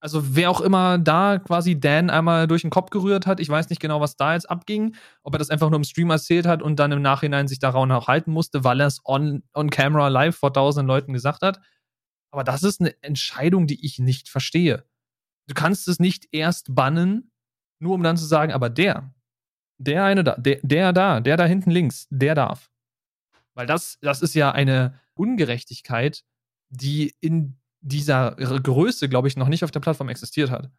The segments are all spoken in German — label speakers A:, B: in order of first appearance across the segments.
A: Also wer auch immer da quasi Dan einmal durch den Kopf gerührt hat, ich weiß nicht genau, was da jetzt abging, ob er das einfach nur im Stream erzählt hat und dann im Nachhinein sich daran auch halten musste, weil er es on, on camera live vor tausenden Leuten gesagt hat. Aber das ist eine Entscheidung, die ich nicht verstehe. Du kannst es nicht erst bannen, nur um dann zu sagen, aber der, der eine da, der, der da, der da hinten links, der darf. Weil das, das ist ja eine Ungerechtigkeit, die in dieser Größe, glaube ich, noch nicht auf der Plattform existiert hat.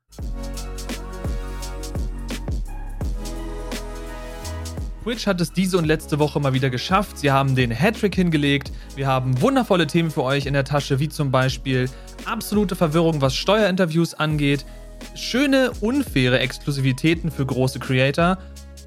A: Twitch hat es diese und letzte Woche mal wieder geschafft. Sie haben den Hattrick hingelegt. Wir haben wundervolle Themen für euch in der Tasche, wie zum Beispiel absolute Verwirrung, was Steuerinterviews angeht, schöne, unfaire Exklusivitäten für große Creator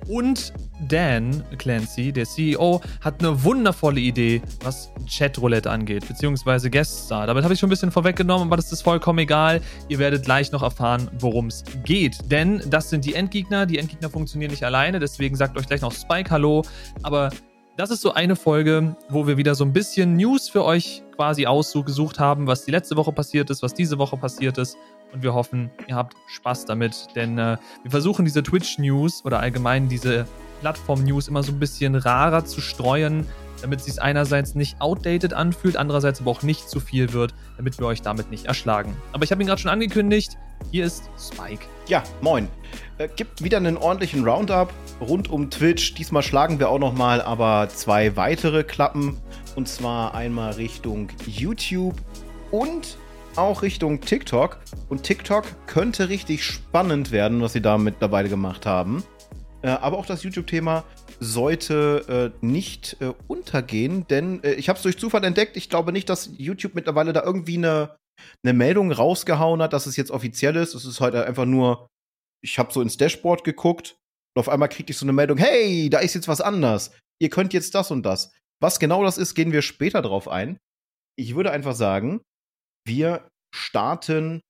A: und Dan Clancy, der CEO, hat eine wundervolle Idee, was Chatroulette angeht, beziehungsweise Gueststar. Damit habe ich schon ein bisschen vorweggenommen, aber das ist vollkommen egal. Ihr werdet gleich noch erfahren, worum es geht. Denn das sind die Endgegner. Die Endgegner funktionieren nicht alleine, deswegen sagt euch gleich noch Spike Hallo. Aber das ist so eine Folge, wo wir wieder so ein bisschen News für euch quasi ausgesucht haben, was die letzte Woche passiert ist, was diese Woche passiert ist und wir hoffen, ihr habt Spaß damit, denn äh, wir versuchen diese Twitch-News oder allgemein diese Plattform-News immer so ein bisschen rarer zu streuen, damit es sich einerseits nicht outdated anfühlt, andererseits aber auch nicht zu viel wird, damit wir euch damit nicht erschlagen. Aber ich habe ihn gerade schon angekündigt, hier ist Spike.
B: Ja, moin. Äh, gibt wieder einen ordentlichen Roundup rund um Twitch. Diesmal schlagen wir auch noch mal aber zwei weitere Klappen und zwar einmal Richtung YouTube und auch Richtung TikTok. Und TikTok könnte richtig spannend werden, was sie da mittlerweile gemacht haben. Äh, aber auch das YouTube-Thema sollte äh, nicht äh, untergehen, denn äh, ich habe es durch Zufall entdeckt. Ich glaube nicht, dass YouTube mittlerweile da irgendwie eine, eine Meldung rausgehauen hat, dass es jetzt offiziell ist. Es ist heute halt einfach nur, ich habe so ins Dashboard geguckt und auf einmal kriege ich so eine Meldung, hey, da ist jetzt was anders. Ihr könnt jetzt das und das. Was genau das ist, gehen wir später drauf ein. Ich würde einfach sagen, wir starten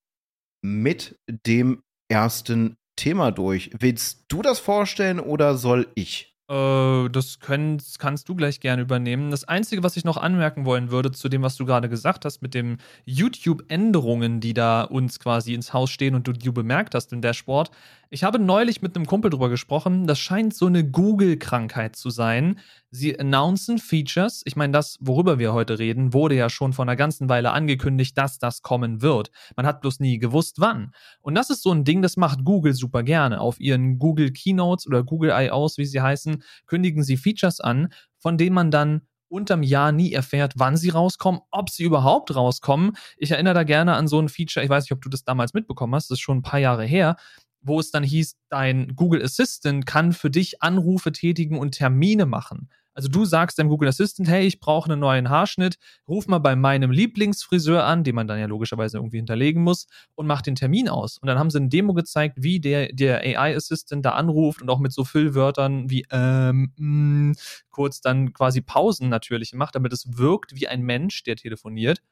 B: mit dem ersten Thema durch. Willst du das vorstellen oder soll ich?
A: Äh, das können, kannst du gleich gerne übernehmen. Das Einzige, was ich noch anmerken wollen würde zu dem, was du gerade gesagt hast, mit den YouTube-Änderungen, die da uns quasi ins Haus stehen und du, du bemerkt hast im Dashboard. Ich habe neulich mit einem Kumpel drüber gesprochen. Das scheint so eine Google-Krankheit zu sein. Sie announcen Features. Ich meine, das, worüber wir heute reden, wurde ja schon vor einer ganzen Weile angekündigt, dass das kommen wird. Man hat bloß nie gewusst, wann. Und das ist so ein Ding, das macht Google super gerne. Auf ihren Google Keynotes oder Google I.O.s, wie sie heißen, kündigen sie Features an, von denen man dann unterm Jahr nie erfährt, wann sie rauskommen, ob sie überhaupt rauskommen. Ich erinnere da gerne an so ein Feature, ich weiß nicht, ob du das damals mitbekommen hast, das ist schon ein paar Jahre her, wo es dann hieß, dein Google Assistant kann für dich Anrufe tätigen und Termine machen. Also du sagst deinem Google Assistant, hey, ich brauche einen neuen Haarschnitt, ruf mal bei meinem Lieblingsfriseur an, den man dann ja logischerweise irgendwie hinterlegen muss, und mach den Termin aus. Und dann haben sie eine Demo gezeigt, wie der, der AI-Assistant da anruft und auch mit so Füllwörtern wie ähm, mh, mm, kurz dann quasi Pausen natürlich macht, damit es wirkt wie ein Mensch, der telefoniert.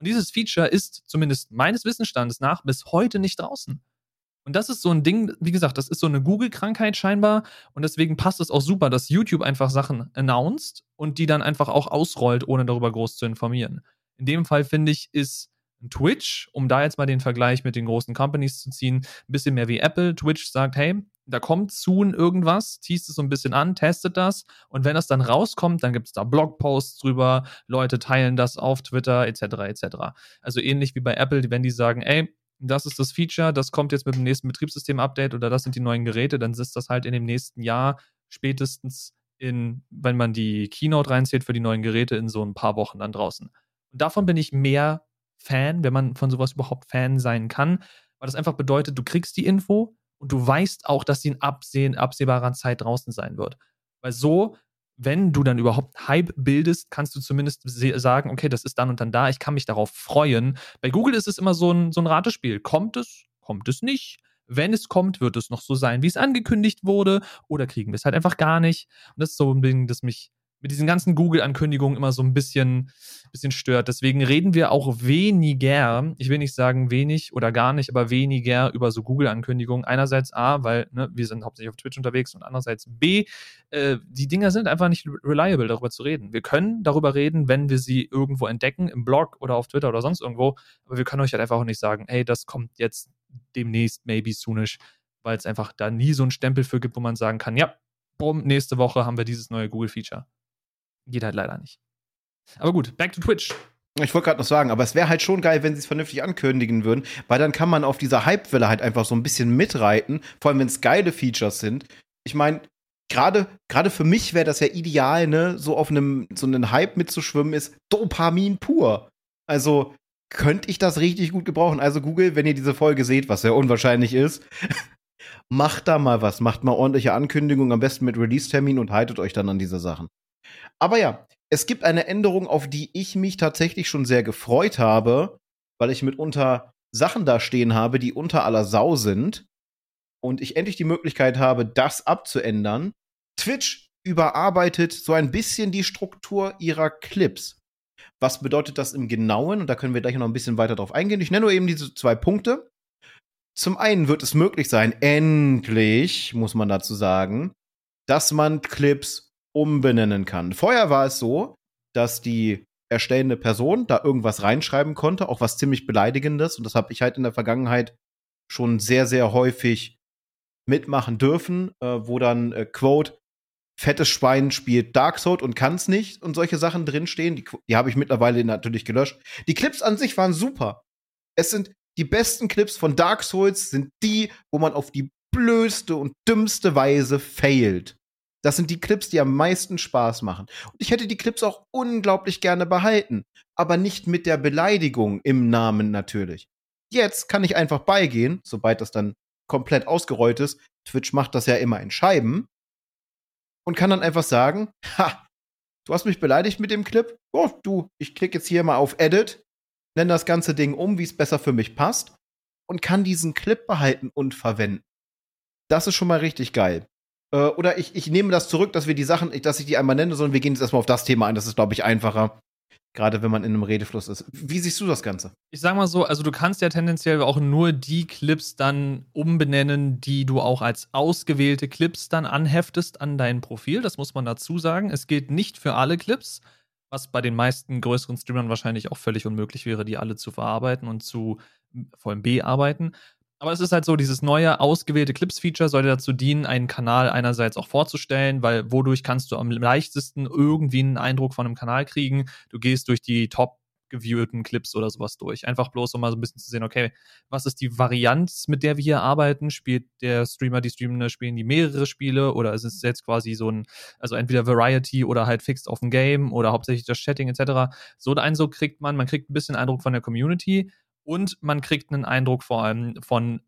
A: Und dieses Feature ist zumindest meines Wissensstandes nach bis heute nicht draußen. Und das ist so ein Ding, wie gesagt, das ist so eine Google-Krankheit scheinbar. Und deswegen passt es auch super, dass YouTube einfach Sachen announced und die dann einfach auch ausrollt, ohne darüber groß zu informieren. In dem Fall finde ich, ist Twitch, um da jetzt mal den Vergleich mit den großen Companies zu ziehen, ein bisschen mehr wie Apple. Twitch sagt, hey, da kommt soon irgendwas, teast es so ein bisschen an, testet das und wenn das dann rauskommt, dann gibt es da Blogposts drüber, Leute teilen das auf Twitter etc. etc. Also ähnlich wie bei Apple, wenn die sagen, ey, das ist das Feature, das kommt jetzt mit dem nächsten Betriebssystem-Update oder das sind die neuen Geräte, dann ist das halt in dem nächsten Jahr spätestens in, wenn man die Keynote reinzählt für die neuen Geräte, in so ein paar Wochen dann draußen. Und davon bin ich mehr Fan, wenn man von sowas überhaupt Fan sein kann, weil das einfach bedeutet, du kriegst die Info und du weißt auch, dass sie in absehbarer Zeit draußen sein wird. Weil so wenn du dann überhaupt Hype bildest, kannst du zumindest sagen, okay, das ist dann und dann da, ich kann mich darauf freuen. Bei Google ist es immer so ein, so ein Ratespiel. Kommt es? Kommt es nicht? Wenn es kommt, wird es noch so sein, wie es angekündigt wurde, oder kriegen wir es halt einfach gar nicht. Und das ist so ein Ding, das mich mit diesen ganzen Google-Ankündigungen immer so ein bisschen, bisschen stört. Deswegen reden wir auch weniger, ich will nicht sagen wenig oder gar nicht, aber weniger über so Google-Ankündigungen. Einerseits A, weil ne, wir sind hauptsächlich auf Twitch unterwegs und andererseits B, äh, die Dinger sind einfach nicht reliable, darüber zu reden. Wir können darüber reden, wenn wir sie irgendwo entdecken, im Blog oder auf Twitter oder sonst irgendwo, aber wir können euch halt einfach auch nicht sagen, hey, das kommt jetzt demnächst, maybe soonish, weil es einfach da nie so einen Stempel für gibt, wo man sagen kann, ja, bumm, nächste Woche haben wir dieses neue Google-Feature. Geht halt leider nicht. Aber gut, back to Twitch.
B: Ich wollte gerade noch sagen, aber es wäre halt schon geil, wenn sie es vernünftig ankündigen würden, weil dann kann man auf dieser Hypewelle halt einfach so ein bisschen mitreiten, vor allem wenn es geile Features sind. Ich meine, gerade gerade für mich wäre das ja ideal, ne, so auf einem so einen Hype mitzuschwimmen ist Dopamin pur. Also könnte ich das richtig gut gebrauchen. Also Google, wenn ihr diese Folge seht, was ja unwahrscheinlich ist, macht da mal was, macht mal ordentliche Ankündigungen, am besten mit Release-Termin und haltet euch dann an diese Sachen. Aber ja, es gibt eine Änderung, auf die ich mich tatsächlich schon sehr gefreut habe, weil ich mitunter Sachen da stehen habe, die unter aller Sau sind und ich endlich die Möglichkeit habe, das abzuändern. Twitch überarbeitet so ein bisschen die Struktur ihrer Clips. Was bedeutet das im Genauen? Und da können wir gleich noch ein bisschen weiter drauf eingehen. Ich nenne nur eben diese zwei Punkte. Zum einen wird es möglich sein, endlich, muss man dazu sagen, dass man Clips umbenennen kann. Vorher war es so, dass die erstellende Person da irgendwas reinschreiben konnte, auch was ziemlich beleidigendes. Und das habe ich halt in der Vergangenheit schon sehr, sehr häufig mitmachen dürfen, äh, wo dann, äh, Quote, fettes Schwein spielt Dark Souls und kann's nicht und solche Sachen drinstehen. Die, die habe ich mittlerweile natürlich gelöscht. Die Clips an sich waren super. Es sind die besten Clips von Dark Souls sind die, wo man auf die blödste und dümmste Weise failt. Das sind die Clips, die am meisten Spaß machen. Und ich hätte die Clips auch unglaublich gerne behalten, aber nicht mit der Beleidigung im Namen natürlich. Jetzt kann ich einfach beigehen, sobald das dann komplett ausgerollt ist. Twitch macht das ja immer in Scheiben. Und kann dann einfach sagen, ha, du hast mich beleidigt mit dem Clip. Oh, du, ich klicke jetzt hier mal auf Edit, nenne das ganze Ding um, wie es besser für mich passt und kann diesen Clip behalten und verwenden. Das ist schon mal richtig geil. Äh, oder ich, ich nehme das zurück, dass wir die Sachen, dass ich die einmal nenne, sondern wir gehen jetzt erstmal auf das Thema ein. Das ist, glaube ich, einfacher. Gerade wenn man in einem Redefluss ist. Wie siehst du das Ganze?
A: Ich sag mal so, also du kannst ja tendenziell auch nur die Clips dann umbenennen, die du auch als ausgewählte Clips dann anheftest an dein Profil. Das muss man dazu sagen. Es gilt nicht für alle Clips, was bei den meisten größeren Streamern wahrscheinlich auch völlig unmöglich wäre, die alle zu verarbeiten und zu vor allem bearbeiten. Aber es ist halt so, dieses neue ausgewählte Clips-Feature sollte dazu dienen, einen Kanal einerseits auch vorzustellen, weil wodurch kannst du am leichtesten irgendwie einen Eindruck von einem Kanal kriegen. Du gehst durch die top geviewten Clips oder sowas durch. Einfach bloß, um mal so ein bisschen zu sehen, okay, was ist die Varianz, mit der wir hier arbeiten? Spielt der Streamer, die Streamende, spielen die mehrere Spiele oder ist es jetzt quasi so ein, also entweder Variety oder halt fixed auf ein Game oder hauptsächlich das Chatting etc. So einen Eindruck kriegt man, man kriegt ein bisschen Eindruck von der Community und man kriegt einen Eindruck vor allem von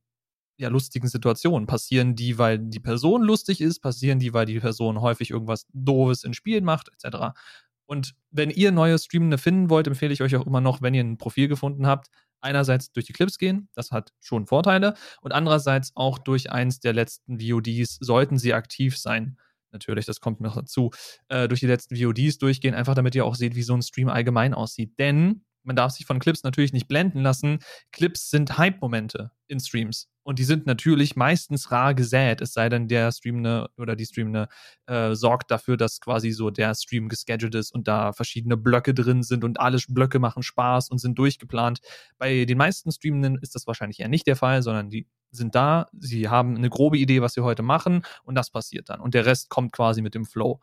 A: ja, lustigen Situationen. Passieren die, weil die Person lustig ist, passieren die, weil die Person häufig irgendwas Doofes in Spielen macht, etc. Und wenn ihr neue Streamende finden wollt, empfehle ich euch auch immer noch, wenn ihr ein Profil gefunden habt, einerseits durch die Clips gehen, das hat schon Vorteile, und andererseits auch durch eins der letzten VODs sollten sie aktiv sein. Natürlich, das kommt noch dazu, äh, durch die letzten VODs durchgehen, einfach damit ihr auch seht, wie so ein Stream allgemein aussieht. Denn man darf sich von Clips natürlich nicht blenden lassen. Clips sind Hype-Momente in Streams. Und die sind natürlich meistens rar gesät, es sei denn, der Streamende oder die Streamende äh, sorgt dafür, dass quasi so der Stream gescheduled ist und da verschiedene Blöcke drin sind und alle Blöcke machen Spaß und sind durchgeplant. Bei den meisten Streamenden ist das wahrscheinlich eher nicht der Fall, sondern die sind da, sie haben eine grobe Idee, was sie heute machen und das passiert dann. Und der Rest kommt quasi mit dem Flow.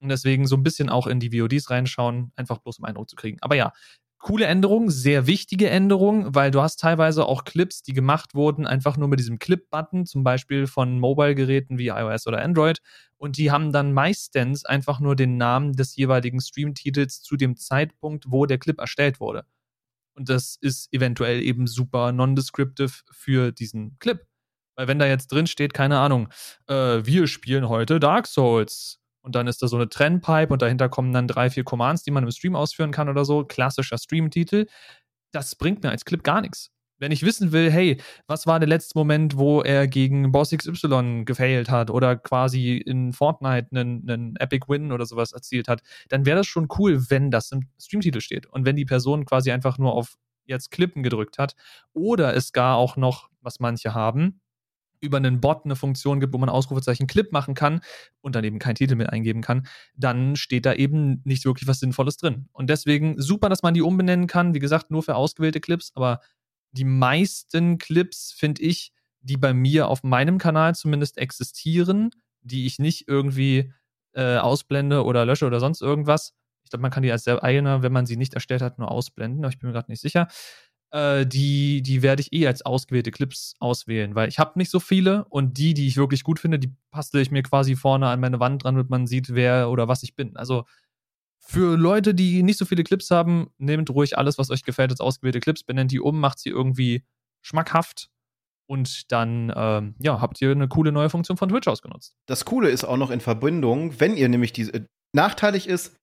A: Und deswegen so ein bisschen auch in die VODs reinschauen, einfach bloß um Eindruck zu kriegen. Aber ja, coole Änderung, sehr wichtige Änderung, weil du hast teilweise auch Clips, die gemacht wurden, einfach nur mit diesem Clip-Button, zum Beispiel von Mobile-Geräten wie iOS oder Android. Und die haben dann meistens einfach nur den Namen des jeweiligen Stream-Titels zu dem Zeitpunkt, wo der Clip erstellt wurde. Und das ist eventuell eben super non-descriptive für diesen Clip. Weil wenn da jetzt drin steht, keine Ahnung, äh, wir spielen heute Dark Souls und dann ist da so eine Trennpipe und dahinter kommen dann drei, vier Commands, die man im Stream ausführen kann oder so. Klassischer Stream-Titel. Das bringt mir als Clip gar nichts. Wenn ich wissen will, hey, was war der letzte Moment, wo er gegen Boss XY gefailt hat oder quasi in Fortnite einen, einen Epic Win oder sowas erzielt hat, dann wäre das schon cool, wenn das im Streamtitel steht. Und wenn die Person quasi einfach nur auf jetzt Klippen gedrückt hat oder es gar auch noch, was manche haben, über einen Bot eine Funktion gibt, wo man Ausrufezeichen Clip machen kann und dann eben keinen Titel mehr eingeben kann, dann steht da eben nicht wirklich was Sinnvolles drin. Und deswegen super, dass man die umbenennen kann. Wie gesagt, nur für ausgewählte Clips, aber die meisten Clips, finde ich, die bei mir auf meinem Kanal zumindest existieren, die ich nicht irgendwie äh, ausblende oder lösche oder sonst irgendwas. Ich glaube, man kann die als eigene, wenn man sie nicht erstellt hat, nur ausblenden, aber ich bin mir gerade nicht sicher. Äh, die, die werde ich eh als ausgewählte Clips auswählen, weil ich habe nicht so viele und die, die ich wirklich gut finde, die bastle ich mir quasi vorne an meine Wand dran, damit man sieht, wer oder was ich bin. Also für Leute, die nicht so viele Clips haben, nehmt ruhig alles, was euch gefällt, als ausgewählte Clips, benennt die um, macht sie irgendwie schmackhaft und dann ähm, ja, habt ihr eine coole neue Funktion von Twitch ausgenutzt.
B: Das Coole ist auch noch in Verbindung, wenn ihr nämlich diese. Äh, nachteilig ist,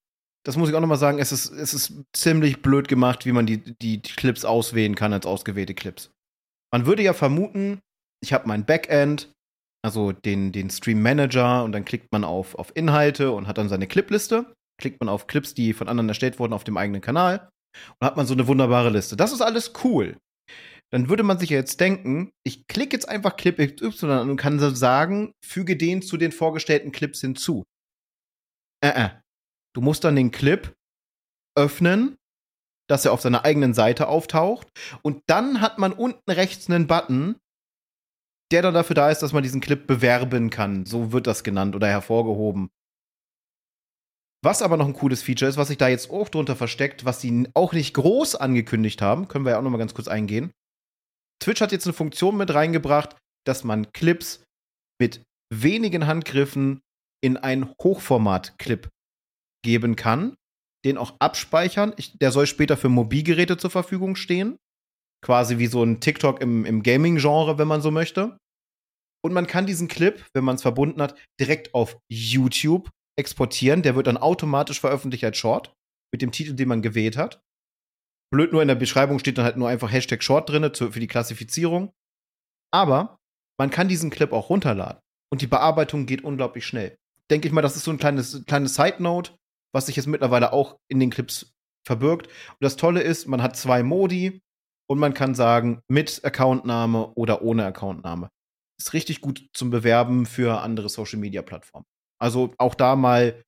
B: das muss ich auch noch mal sagen, es ist, es ist ziemlich blöd gemacht, wie man die, die, die Clips auswählen kann als ausgewählte Clips. Man würde ja vermuten, ich habe mein Backend, also den, den Stream Manager, und dann klickt man auf, auf Inhalte und hat dann seine Clipliste. Klickt man auf Clips, die von anderen erstellt wurden auf dem eigenen Kanal. Und hat man so eine wunderbare Liste. Das ist alles cool. Dann würde man sich ja jetzt denken, ich klicke jetzt einfach Clip XY an und kann sagen, füge den zu den vorgestellten Clips hinzu. Äh, äh. Du musst dann den Clip öffnen, dass er auf seiner eigenen Seite auftaucht. Und dann hat man unten rechts einen Button, der dann dafür da ist, dass man diesen Clip bewerben kann. So wird das genannt oder hervorgehoben. Was aber noch ein cooles Feature ist, was sich da jetzt auch drunter versteckt, was sie auch nicht groß angekündigt haben, können wir ja auch noch mal ganz kurz eingehen. Twitch hat jetzt eine Funktion mit reingebracht, dass man Clips mit wenigen Handgriffen in einen Hochformat-Clip geben kann, den auch abspeichern. Ich, der soll später für Mobilgeräte zur Verfügung stehen. Quasi wie so ein TikTok im, im Gaming-Genre, wenn man so möchte. Und man kann diesen Clip, wenn man es verbunden hat, direkt auf YouTube exportieren. Der wird dann automatisch veröffentlicht als Short mit dem Titel, den man gewählt hat. Blöd nur in der Beschreibung steht dann halt nur einfach Hashtag Short drin für die Klassifizierung. Aber man kann diesen Clip auch runterladen. Und die Bearbeitung geht unglaublich schnell. Denke ich mal, das ist so ein kleines, kleines Side-Note was sich jetzt mittlerweile auch in den Clips verbirgt. Und das Tolle ist, man hat zwei Modi und man kann sagen, mit Accountname oder ohne Accountname. Ist richtig gut zum Bewerben für andere Social Media Plattformen. Also auch da mal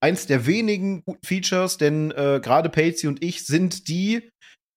B: eins der wenigen guten Features, denn äh, gerade Patsy und ich sind die,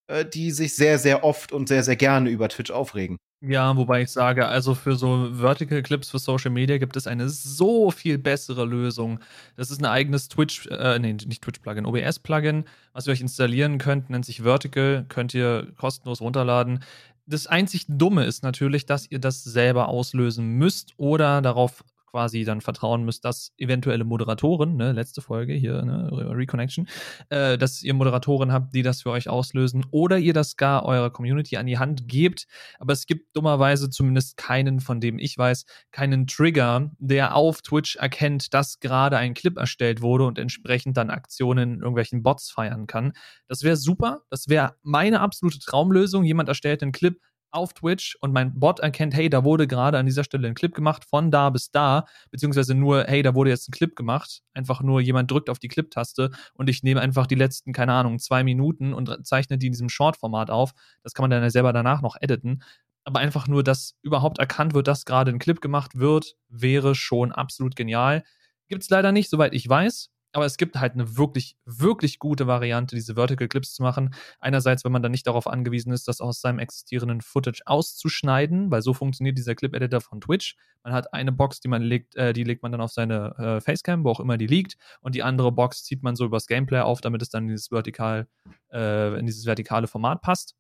B: äh, die sich sehr, sehr oft und sehr, sehr gerne über Twitch aufregen.
A: Ja, wobei ich sage, also für so Vertical Clips für Social Media gibt es eine so viel bessere Lösung. Das ist ein eigenes Twitch, äh, nee, nicht Twitch-Plugin, OBS-Plugin, was ihr euch installieren könnt, nennt sich Vertical, könnt ihr kostenlos runterladen. Das einzig Dumme ist natürlich, dass ihr das selber auslösen müsst oder darauf quasi dann vertrauen müsst, dass eventuelle Moderatoren, ne, letzte Folge hier, ne, Reconnection, äh, dass ihr Moderatoren habt, die das für euch auslösen oder ihr das gar eurer Community an die Hand gebt. Aber es gibt dummerweise zumindest keinen, von dem ich weiß, keinen Trigger, der auf Twitch erkennt, dass gerade ein Clip erstellt wurde und entsprechend dann Aktionen in irgendwelchen Bots feiern kann. Das wäre super. Das wäre meine absolute Traumlösung. Jemand erstellt einen Clip, auf Twitch und mein Bot erkennt, hey, da wurde gerade an dieser Stelle ein Clip gemacht, von da bis da, beziehungsweise nur, hey, da wurde jetzt ein Clip gemacht. Einfach nur jemand drückt auf die Clip-Taste und ich nehme einfach die letzten, keine Ahnung, zwei Minuten und zeichne die in diesem Short-Format auf. Das kann man dann selber danach noch editen. Aber einfach nur, dass überhaupt erkannt wird, dass gerade ein Clip gemacht wird, wäre schon absolut genial. Gibt es leider nicht, soweit ich weiß. Aber es gibt halt eine wirklich, wirklich gute Variante, diese Vertical Clips zu machen. Einerseits, wenn man dann nicht darauf angewiesen ist, das aus seinem existierenden Footage auszuschneiden, weil so funktioniert dieser Clip-Editor von Twitch. Man hat eine Box, die man legt, äh, die legt man dann auf seine äh, Facecam, wo auch immer die liegt, und die andere Box zieht man so übers Gameplay auf, damit es dann in dieses vertikal, äh, in dieses vertikale Format passt.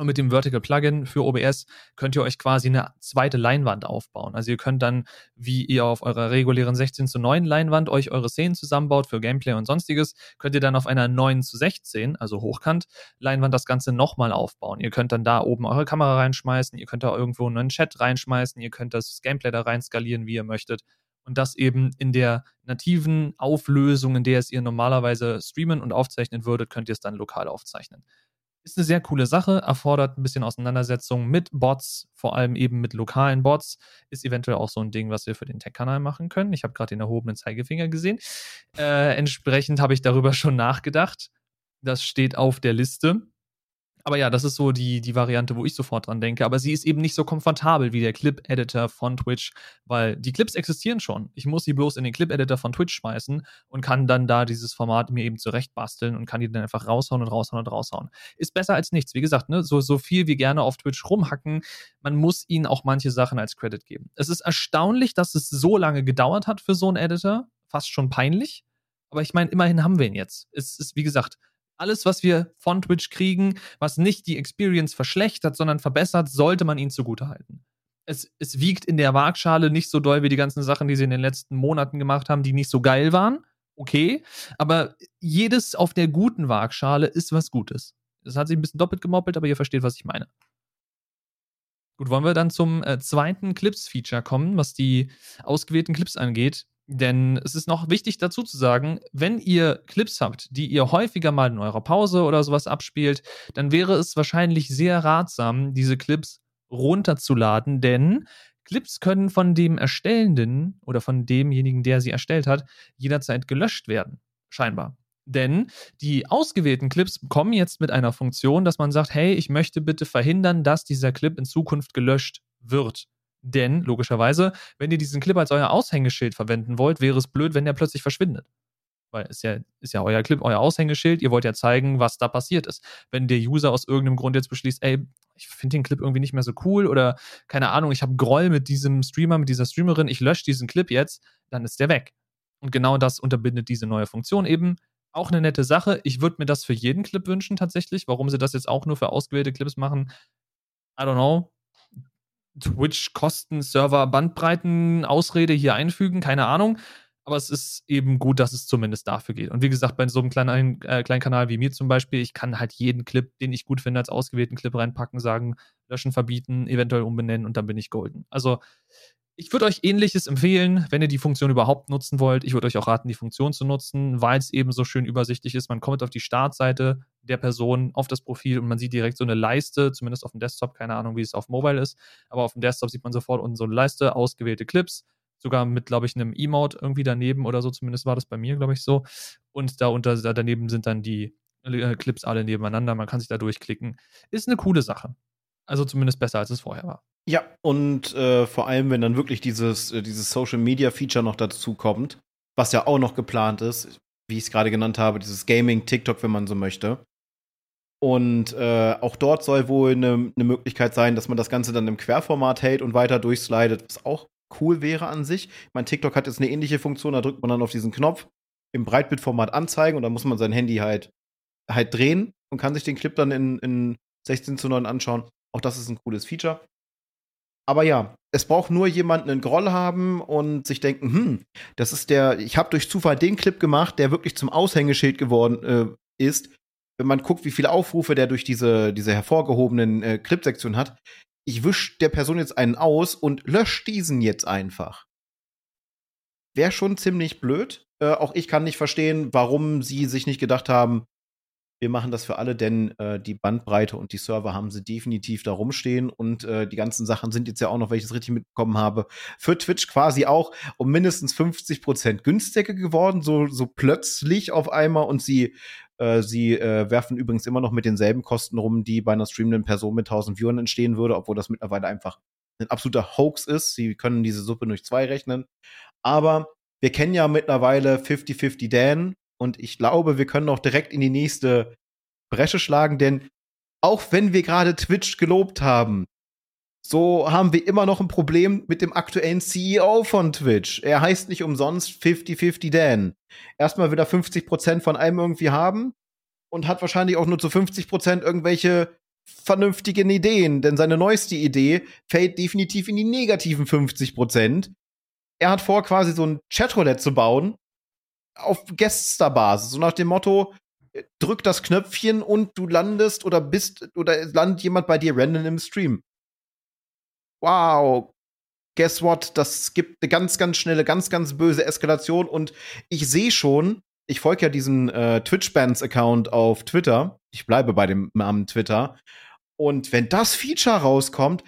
A: Und mit dem Vertical Plugin für OBS könnt ihr euch quasi eine zweite Leinwand aufbauen. Also ihr könnt dann, wie ihr auf eurer regulären 16 zu 9 Leinwand euch eure Szenen zusammenbaut für Gameplay und sonstiges, könnt ihr dann auf einer 9 zu 16, also hochkant, Leinwand das Ganze nochmal aufbauen. Ihr könnt dann da oben eure Kamera reinschmeißen, ihr könnt da irgendwo einen Chat reinschmeißen, ihr könnt das Gameplay da rein skalieren, wie ihr möchtet. Und das eben in der nativen Auflösung, in der es ihr normalerweise streamen und aufzeichnen würdet, könnt ihr es dann lokal aufzeichnen. Ist eine sehr coole Sache, erfordert ein bisschen Auseinandersetzung mit Bots, vor allem eben mit lokalen Bots. Ist eventuell auch so ein Ding, was wir für den Tech-Kanal machen können. Ich habe gerade den erhobenen Zeigefinger gesehen. Äh, entsprechend habe ich darüber schon nachgedacht. Das steht auf der Liste. Aber ja, das ist so die, die Variante, wo ich sofort dran denke. Aber sie ist eben nicht so komfortabel wie der Clip-Editor von Twitch, weil die Clips existieren schon. Ich muss sie bloß in den Clip-Editor von Twitch schmeißen und kann dann da dieses Format mir eben zurechtbasteln und kann die dann einfach raushauen und raushauen und raushauen. Ist besser als nichts. Wie gesagt, ne, so, so viel wie gerne auf Twitch rumhacken, man muss ihnen auch manche Sachen als Credit geben. Es ist erstaunlich, dass es so lange gedauert hat für so einen Editor. Fast schon peinlich. Aber ich meine, immerhin haben wir ihn jetzt. Es ist, wie gesagt, alles, was wir von Twitch kriegen, was nicht die Experience verschlechtert, sondern verbessert, sollte man ihnen zugutehalten. Es, es wiegt in der Waagschale nicht so doll wie die ganzen Sachen, die sie in den letzten Monaten gemacht haben, die nicht so geil waren. Okay, aber jedes auf der guten Waagschale ist was Gutes. Das hat sich ein bisschen doppelt gemoppelt, aber ihr versteht, was ich meine. Gut, wollen wir dann zum äh, zweiten Clips-Feature kommen, was die ausgewählten Clips angeht. Denn es ist noch wichtig dazu zu sagen, wenn ihr Clips habt, die ihr häufiger mal in eurer Pause oder sowas abspielt, dann wäre es wahrscheinlich sehr ratsam, diese Clips runterzuladen, denn Clips können von dem Erstellenden oder von demjenigen, der sie erstellt hat, jederzeit gelöscht werden. Scheinbar. Denn die ausgewählten Clips kommen jetzt mit einer Funktion, dass man sagt, hey, ich möchte bitte verhindern, dass dieser Clip in Zukunft gelöscht wird. Denn, logischerweise, wenn ihr diesen Clip als euer Aushängeschild verwenden wollt, wäre es blöd, wenn der plötzlich verschwindet. Weil es ja, ist ja euer Clip, euer Aushängeschild, ihr wollt ja zeigen, was da passiert ist. Wenn der User aus irgendeinem Grund jetzt beschließt, ey, ich finde den Clip irgendwie nicht mehr so cool oder keine Ahnung, ich habe Groll mit diesem Streamer, mit dieser Streamerin, ich lösche diesen Clip jetzt, dann ist der weg. Und genau das unterbindet diese neue Funktion eben. Auch eine nette Sache. Ich würde mir das für jeden Clip wünschen, tatsächlich. Warum sie das jetzt auch nur für ausgewählte Clips machen, I don't know. Twitch-Kosten, Server, Bandbreiten, Ausrede hier einfügen, keine Ahnung. Aber es ist eben gut, dass es zumindest dafür geht. Und wie gesagt, bei so einem kleinen, äh, kleinen Kanal wie mir zum Beispiel, ich kann halt jeden Clip, den ich gut finde, als ausgewählten Clip reinpacken, sagen, löschen, verbieten, eventuell umbenennen und dann bin ich golden. Also ich würde euch ähnliches empfehlen, wenn ihr die Funktion überhaupt nutzen wollt. Ich würde euch auch raten, die Funktion zu nutzen, weil es eben so schön übersichtlich ist. Man kommt auf die Startseite der Person, auf das Profil und man sieht direkt so eine Leiste, zumindest auf dem Desktop, keine Ahnung, wie es auf Mobile ist, aber auf dem Desktop sieht man sofort unten so eine Leiste, ausgewählte Clips, sogar mit, glaube ich, einem Emote irgendwie daneben oder so, zumindest war das bei mir, glaube ich, so. Und da daneben sind dann die äh, Clips alle nebeneinander, man kann sich da durchklicken. Ist eine coole Sache. Also zumindest besser, als es vorher war.
B: Ja, und äh, vor allem, wenn dann wirklich dieses, äh, dieses Social Media Feature noch dazu kommt, was ja auch noch geplant ist, wie ich es gerade genannt habe, dieses Gaming, TikTok, wenn man so möchte. Und äh, auch dort soll wohl eine ne Möglichkeit sein, dass man das Ganze dann im Querformat hält und weiter durchslidet, was auch cool wäre an sich. Mein TikTok hat jetzt eine ähnliche Funktion, da drückt man dann auf diesen Knopf im Breitbildformat anzeigen und dann muss man sein Handy halt, halt drehen und kann sich den Clip dann in, in 16 zu 9 anschauen. Auch das ist ein cooles Feature. Aber ja, es braucht nur jemanden einen Groll haben und sich denken, hm, das ist der, ich habe durch Zufall den Clip gemacht, der wirklich zum Aushängeschild geworden äh, ist. Wenn man guckt, wie viele Aufrufe der durch diese, diese hervorgehobenen äh, Clipsektion hat, ich wisch der Person jetzt einen aus und lösche diesen jetzt einfach. Wäre schon ziemlich blöd. Äh, auch ich kann nicht verstehen, warum sie sich nicht gedacht haben, wir machen das für alle, denn äh, die Bandbreite und die Server haben sie definitiv da rumstehen und äh, die ganzen Sachen sind jetzt ja auch noch, wenn ich das richtig mitbekommen habe, für Twitch quasi auch um mindestens 50 Prozent günstiger geworden, so, so plötzlich auf einmal und sie äh, Sie äh, werfen übrigens immer noch mit denselben Kosten rum, die bei einer streamenden Person mit 1000 Viewern entstehen würde, obwohl das mittlerweile einfach ein absoluter Hoax ist. Sie können diese Suppe durch zwei rechnen. Aber wir kennen ja mittlerweile 50-50 Dan und ich glaube, wir können auch direkt in die nächste Bresche schlagen, denn auch wenn wir gerade Twitch gelobt haben, so haben wir immer noch ein Problem mit dem aktuellen CEO von Twitch. Er heißt nicht umsonst 50-50 Dan. Erstmal will er 50% von allem irgendwie haben und hat wahrscheinlich auch nur zu 50% irgendwelche vernünftigen Ideen, denn seine neueste Idee fällt definitiv in die negativen 50%. Er hat vor, quasi so ein Chatroulette zu bauen, auf Gueststar-Basis. So nach dem Motto, drück das Knöpfchen und du landest oder bist oder landet jemand bei dir random im Stream. Wow. Guess what? Das gibt eine ganz, ganz schnelle, ganz, ganz böse Eskalation und ich sehe schon, ich folge ja diesem äh, Twitch-Bands-Account auf Twitter. Ich bleibe bei dem Namen Twitter. Und wenn das Feature rauskommt,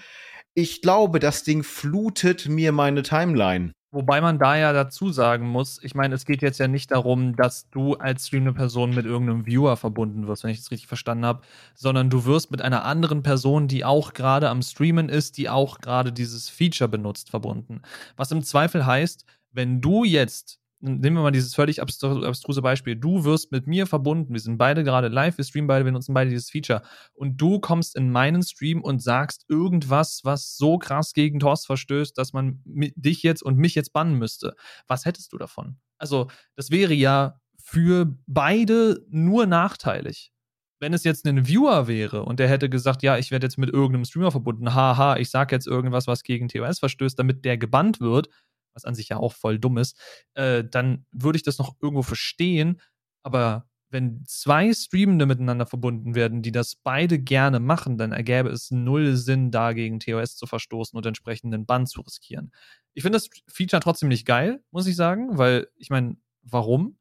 B: ich glaube, das Ding flutet mir meine Timeline.
A: Wobei man da ja dazu sagen muss, ich meine, es geht jetzt ja nicht darum, dass du als streamende Person mit irgendeinem Viewer verbunden wirst, wenn ich das richtig verstanden habe, sondern du wirst mit einer anderen Person, die auch gerade am Streamen ist, die auch gerade dieses Feature benutzt, verbunden. Was im Zweifel heißt, wenn du jetzt nehmen wir mal dieses völlig abstruse Beispiel. Du wirst mit mir verbunden. Wir sind beide gerade live, wir streamen beide, wir nutzen beide dieses Feature. Und du kommst in meinen Stream und sagst irgendwas, was so krass gegen Torst verstößt, dass man dich jetzt und mich jetzt bannen müsste. Was hättest du davon? Also, das wäre ja für beide nur nachteilig. Wenn es jetzt ein Viewer wäre und der hätte gesagt, ja, ich werde jetzt mit irgendeinem Streamer verbunden, haha, ich sage jetzt irgendwas, was gegen TOS verstößt, damit der gebannt wird, was an sich ja auch voll dumm ist, äh, dann würde ich das noch irgendwo verstehen. Aber wenn zwei Streamende miteinander verbunden werden, die das beide gerne machen, dann ergäbe es null Sinn, da gegen TOS zu verstoßen und entsprechenden Bann zu riskieren. Ich finde das Feature trotzdem nicht geil, muss ich sagen, weil ich meine, warum?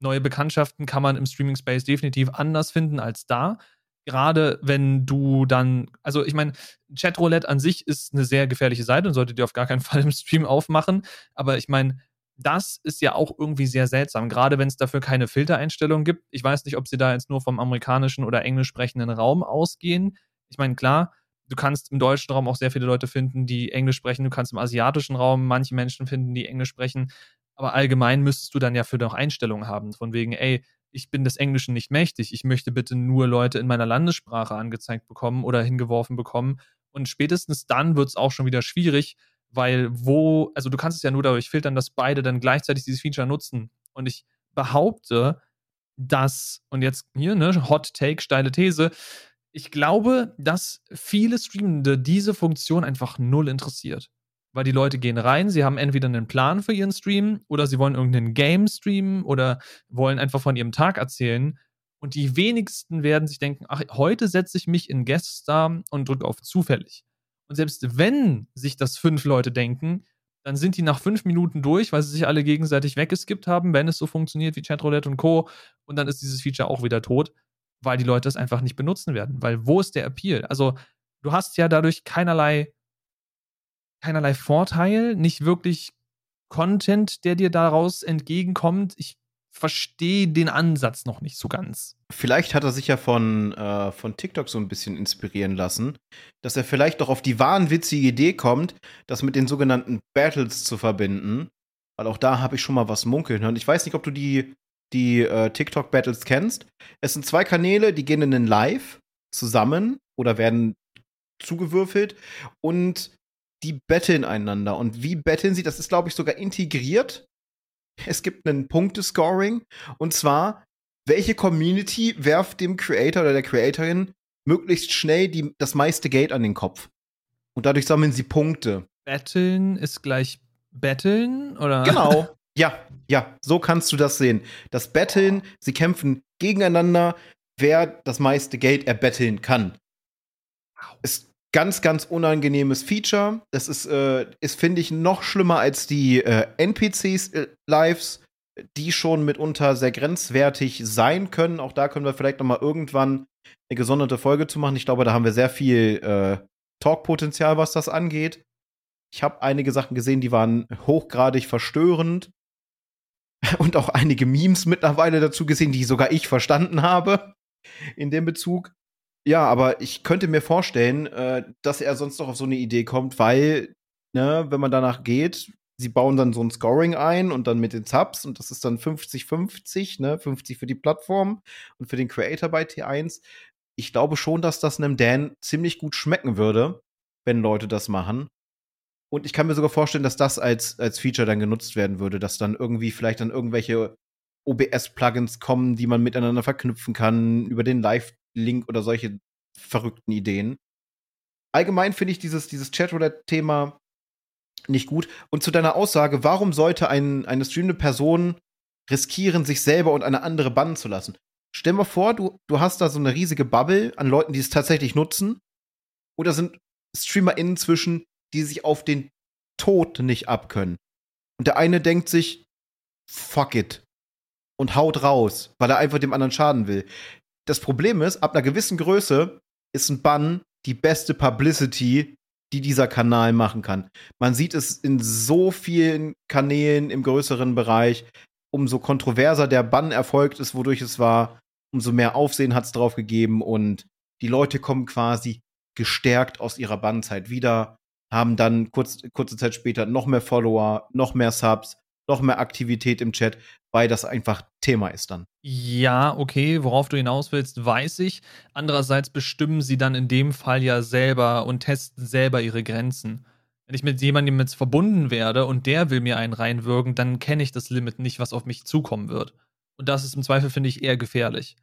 A: Neue Bekanntschaften kann man im Streaming Space definitiv anders finden als da gerade wenn du dann, also ich meine, Chatroulette an sich ist eine sehr gefährliche Seite und solltet ihr auf gar keinen Fall im Stream aufmachen. Aber ich meine, das ist ja auch irgendwie sehr seltsam, gerade wenn es dafür keine Filtereinstellungen gibt. Ich weiß nicht, ob sie da jetzt nur vom amerikanischen oder englisch sprechenden Raum ausgehen. Ich meine, klar, du kannst im deutschen Raum auch sehr viele Leute finden, die Englisch sprechen. Du kannst im asiatischen Raum manche Menschen finden, die Englisch sprechen. Aber allgemein müsstest du dann ja für noch Einstellungen haben, von wegen, ey, ich bin des Englischen nicht mächtig, ich möchte bitte nur Leute in meiner Landessprache angezeigt bekommen oder hingeworfen bekommen. Und spätestens dann wird es auch schon wieder schwierig, weil wo, also du kannst es ja nur dadurch filtern, dass beide dann gleichzeitig dieses Feature nutzen. Und ich behaupte, dass, und jetzt hier, ne, Hot Take, steile These, ich glaube, dass viele Streamende diese Funktion einfach null interessiert weil die Leute gehen rein, sie haben entweder einen Plan für ihren Stream oder sie wollen irgendeinen Game streamen oder wollen einfach von ihrem Tag erzählen. Und die wenigsten werden sich denken, ach, heute setze ich mich in Guest Star und drücke auf zufällig. Und selbst wenn sich das fünf Leute denken, dann sind die nach fünf Minuten durch, weil sie sich alle gegenseitig weggeskippt haben, wenn es so funktioniert wie Chatroulette und Co. Und dann ist dieses Feature auch wieder tot, weil die Leute es einfach nicht benutzen werden. Weil wo ist der Appeal? Also, du hast ja dadurch keinerlei keinerlei Vorteil, nicht wirklich Content, der dir daraus entgegenkommt. Ich verstehe den Ansatz noch nicht so ganz.
B: Vielleicht hat er sich ja von, äh, von TikTok so ein bisschen inspirieren lassen, dass er vielleicht doch auf die wahnwitzige Idee kommt, das mit den sogenannten Battles zu verbinden. Weil auch da habe ich schon mal was munkeln hören. Ich weiß nicht, ob du die, die äh, TikTok-Battles kennst. Es sind zwei Kanäle, die gehen in den Live zusammen oder werden zugewürfelt und die betteln einander. Und wie betteln sie? Das ist, glaube ich, sogar integriert. Es gibt einen Punktescoring. Und zwar, welche Community werft dem Creator oder der Creatorin möglichst schnell die, das meiste Geld an den Kopf? Und dadurch sammeln sie Punkte.
A: Betteln ist gleich Betteln, oder?
B: Genau. Ja, ja, so kannst du das sehen. Das Betteln, sie kämpfen gegeneinander, wer das meiste Geld erbetteln kann. Es ganz, ganz unangenehmes Feature. Das ist, äh, ist finde ich, noch schlimmer als die äh, NPCs-Lives, äh, die schon mitunter sehr grenzwertig sein können. Auch da können wir vielleicht noch mal irgendwann eine gesonderte Folge zu machen. Ich glaube, da haben wir sehr viel äh, Talkpotenzial, was das angeht. Ich habe einige Sachen gesehen, die waren hochgradig verstörend. Und auch einige Memes mittlerweile dazu gesehen, die sogar ich verstanden habe in dem Bezug. Ja, aber ich könnte mir vorstellen, äh, dass er sonst noch auf so eine Idee kommt, weil, ne, wenn man danach geht, sie bauen dann so ein Scoring ein und dann mit den Subs und das ist dann 50-50, ne, 50 für die Plattform und für den Creator bei T1. Ich glaube schon, dass das einem Dan ziemlich gut schmecken würde, wenn Leute das machen. Und ich kann mir sogar vorstellen, dass das als, als Feature dann genutzt werden würde, dass dann irgendwie vielleicht dann irgendwelche OBS-Plugins kommen, die man miteinander verknüpfen kann, über den Live Link oder solche verrückten Ideen. Allgemein finde ich dieses, dieses Chatroulette-Thema nicht gut. Und zu deiner Aussage, warum sollte ein, eine streamende Person riskieren, sich selber und eine andere bannen zu lassen? Stell dir vor, du, du hast da so eine riesige Bubble an Leuten, die es tatsächlich nutzen. Oder sind StreamerInnen zwischen, die sich auf den Tod nicht abkönnen. Und der eine denkt sich, fuck it. Und haut raus, weil er einfach dem anderen schaden will das Problem ist, ab einer gewissen Größe ist ein Bann die beste Publicity, die dieser Kanal machen kann. Man sieht es in so vielen Kanälen im größeren Bereich. Umso kontroverser der Bann erfolgt ist, wodurch es war, umso mehr Aufsehen hat es drauf gegeben und die Leute kommen quasi gestärkt aus ihrer Bannzeit wieder, haben dann kurz, kurze Zeit später noch mehr Follower, noch mehr Subs, noch mehr Aktivität im Chat, weil das einfach Thema ist dann.
A: Ja, okay, worauf du hinaus willst, weiß ich. Andererseits bestimmen sie dann in dem Fall ja selber und testen selber ihre Grenzen. Wenn ich mit jemandem jetzt verbunden werde und der will mir einen reinwirken, dann kenne ich das Limit nicht, was auf mich zukommen wird. Und das ist im Zweifel, finde ich, eher gefährlich.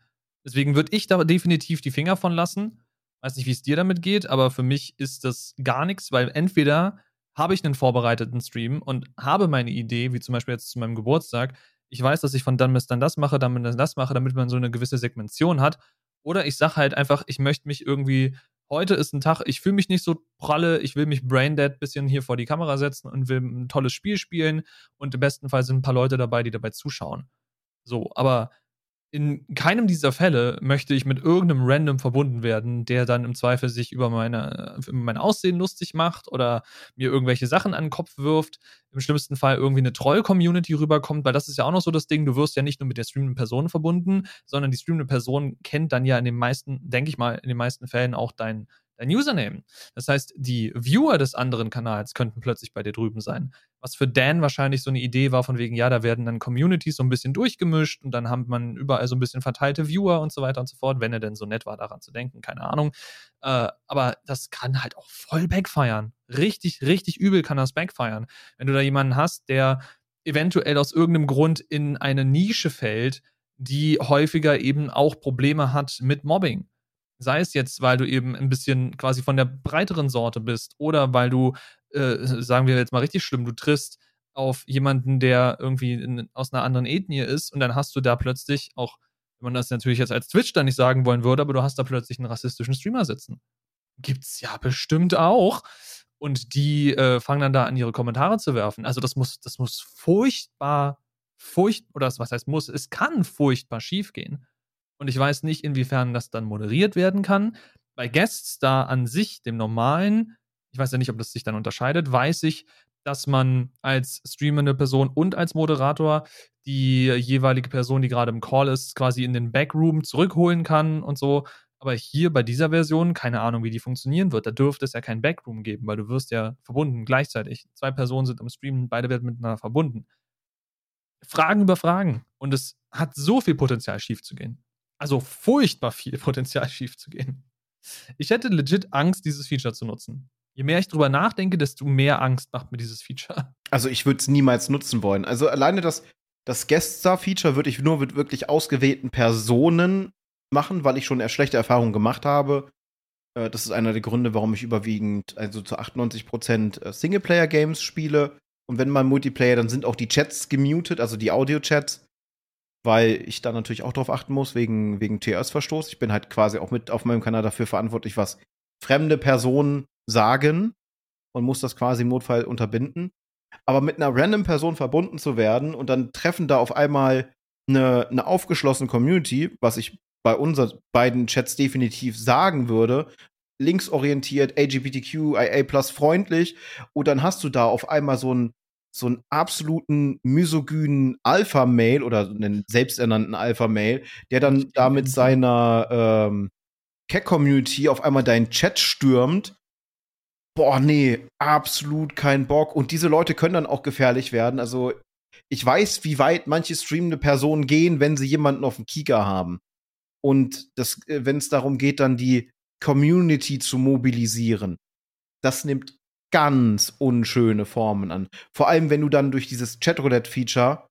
A: Deswegen würde ich da definitiv die Finger von lassen. Weiß nicht, wie es dir damit geht, aber für mich ist das gar nichts, weil entweder habe ich einen vorbereiteten Stream und habe meine Idee, wie zum Beispiel jetzt zu meinem Geburtstag, ich weiß, dass ich von dann bis dann das mache, dann bis das mache, damit man so eine gewisse Segmentation hat. Oder ich sage halt einfach, ich möchte mich irgendwie, heute ist ein Tag, ich fühle mich nicht so pralle, ich will mich braindead ein bisschen hier vor die Kamera setzen und will ein tolles Spiel spielen und im besten Fall sind ein paar Leute dabei, die dabei zuschauen. So, aber in keinem dieser Fälle möchte ich mit irgendeinem Random verbunden werden, der dann im Zweifel sich über meine, über mein Aussehen lustig macht oder mir irgendwelche Sachen an den Kopf wirft. Im schlimmsten Fall irgendwie eine Troll-Community rüberkommt, weil das ist ja auch noch so das Ding, du wirst ja nicht nur mit der streamenden Person verbunden, sondern die streamende Person kennt dann ja in den meisten, denke ich mal, in den meisten Fällen auch dein, dein Username. Das heißt, die Viewer des anderen Kanals könnten plötzlich bei dir drüben sein. Was für Dan wahrscheinlich so eine Idee war, von wegen, ja, da werden dann Communities so ein bisschen durchgemischt und dann hat man überall so ein bisschen verteilte Viewer und so weiter und so fort, wenn er denn so nett war, daran zu denken, keine Ahnung. Äh, aber das kann halt auch voll backfeiern. Richtig, richtig übel kann das backfeiern. Wenn du da jemanden hast, der eventuell aus irgendeinem Grund in eine Nische fällt, die häufiger eben auch Probleme hat mit Mobbing Sei es jetzt, weil du eben ein bisschen quasi von der breiteren Sorte bist oder weil du, äh, sagen wir jetzt mal richtig schlimm, du triffst auf jemanden, der irgendwie in, aus einer anderen Ethnie ist und dann hast du da plötzlich auch, wenn man das natürlich jetzt als Twitch dann nicht sagen wollen würde, aber du hast da plötzlich einen rassistischen Streamer sitzen. Gibt's ja bestimmt auch. Und die äh, fangen dann da an, ihre Kommentare zu werfen. Also das muss, das muss furchtbar, furcht, oder was heißt muss, es kann furchtbar schiefgehen. Und ich weiß nicht, inwiefern das dann moderiert werden kann. Bei Guests da an sich, dem normalen, ich weiß ja nicht, ob das sich dann unterscheidet, weiß ich, dass man als streamende Person und als Moderator die jeweilige Person, die gerade im Call ist, quasi in den Backroom zurückholen kann und so. Aber hier bei dieser Version, keine Ahnung, wie die funktionieren wird, da dürfte es ja kein Backroom geben, weil du wirst ja verbunden gleichzeitig. Zwei Personen sind am Streamen, beide werden miteinander verbunden. Fragen über Fragen. Und es hat so viel Potenzial, schief zu gehen. Also furchtbar viel Potenzial schief zu gehen. Ich hätte legit Angst, dieses Feature zu nutzen. Je mehr ich drüber nachdenke, desto mehr Angst macht mir dieses Feature.
B: Also ich würde es niemals nutzen wollen. Also alleine das, das Guest-Star-Feature würde ich nur mit wirklich ausgewählten Personen machen, weil ich schon schlechte Erfahrungen gemacht habe. Äh, das ist einer der Gründe, warum ich überwiegend, also zu 98% äh, Singleplayer-Games spiele. Und wenn mal Multiplayer, dann sind auch die Chats gemutet, also die Audio-Chats weil ich da natürlich auch drauf achten muss, wegen, wegen TS-Verstoß. Ich bin halt quasi auch mit auf meinem Kanal dafür verantwortlich, was fremde Personen sagen und muss das quasi im Notfall unterbinden. Aber mit einer random Person verbunden zu werden und dann treffen da auf einmal eine, eine aufgeschlossene Community, was ich bei unseren beiden Chats definitiv sagen würde, linksorientiert, LGBTQ, IA freundlich, und dann hast du da auf einmal so ein so einen absoluten misogynen Alpha-Mail oder einen selbsternannten Alpha-Mail, der dann da mit seiner ähm, Cat-Community auf einmal deinen Chat stürmt. Boah, nee, absolut kein Bock. Und diese Leute können dann auch gefährlich werden. Also, ich weiß, wie weit manche streamende Personen gehen, wenn sie jemanden auf dem Kika haben. Und äh, wenn es darum geht, dann die Community zu mobilisieren. Das nimmt ganz unschöne Formen an. Vor allem, wenn du dann durch dieses Chatroulette-Feature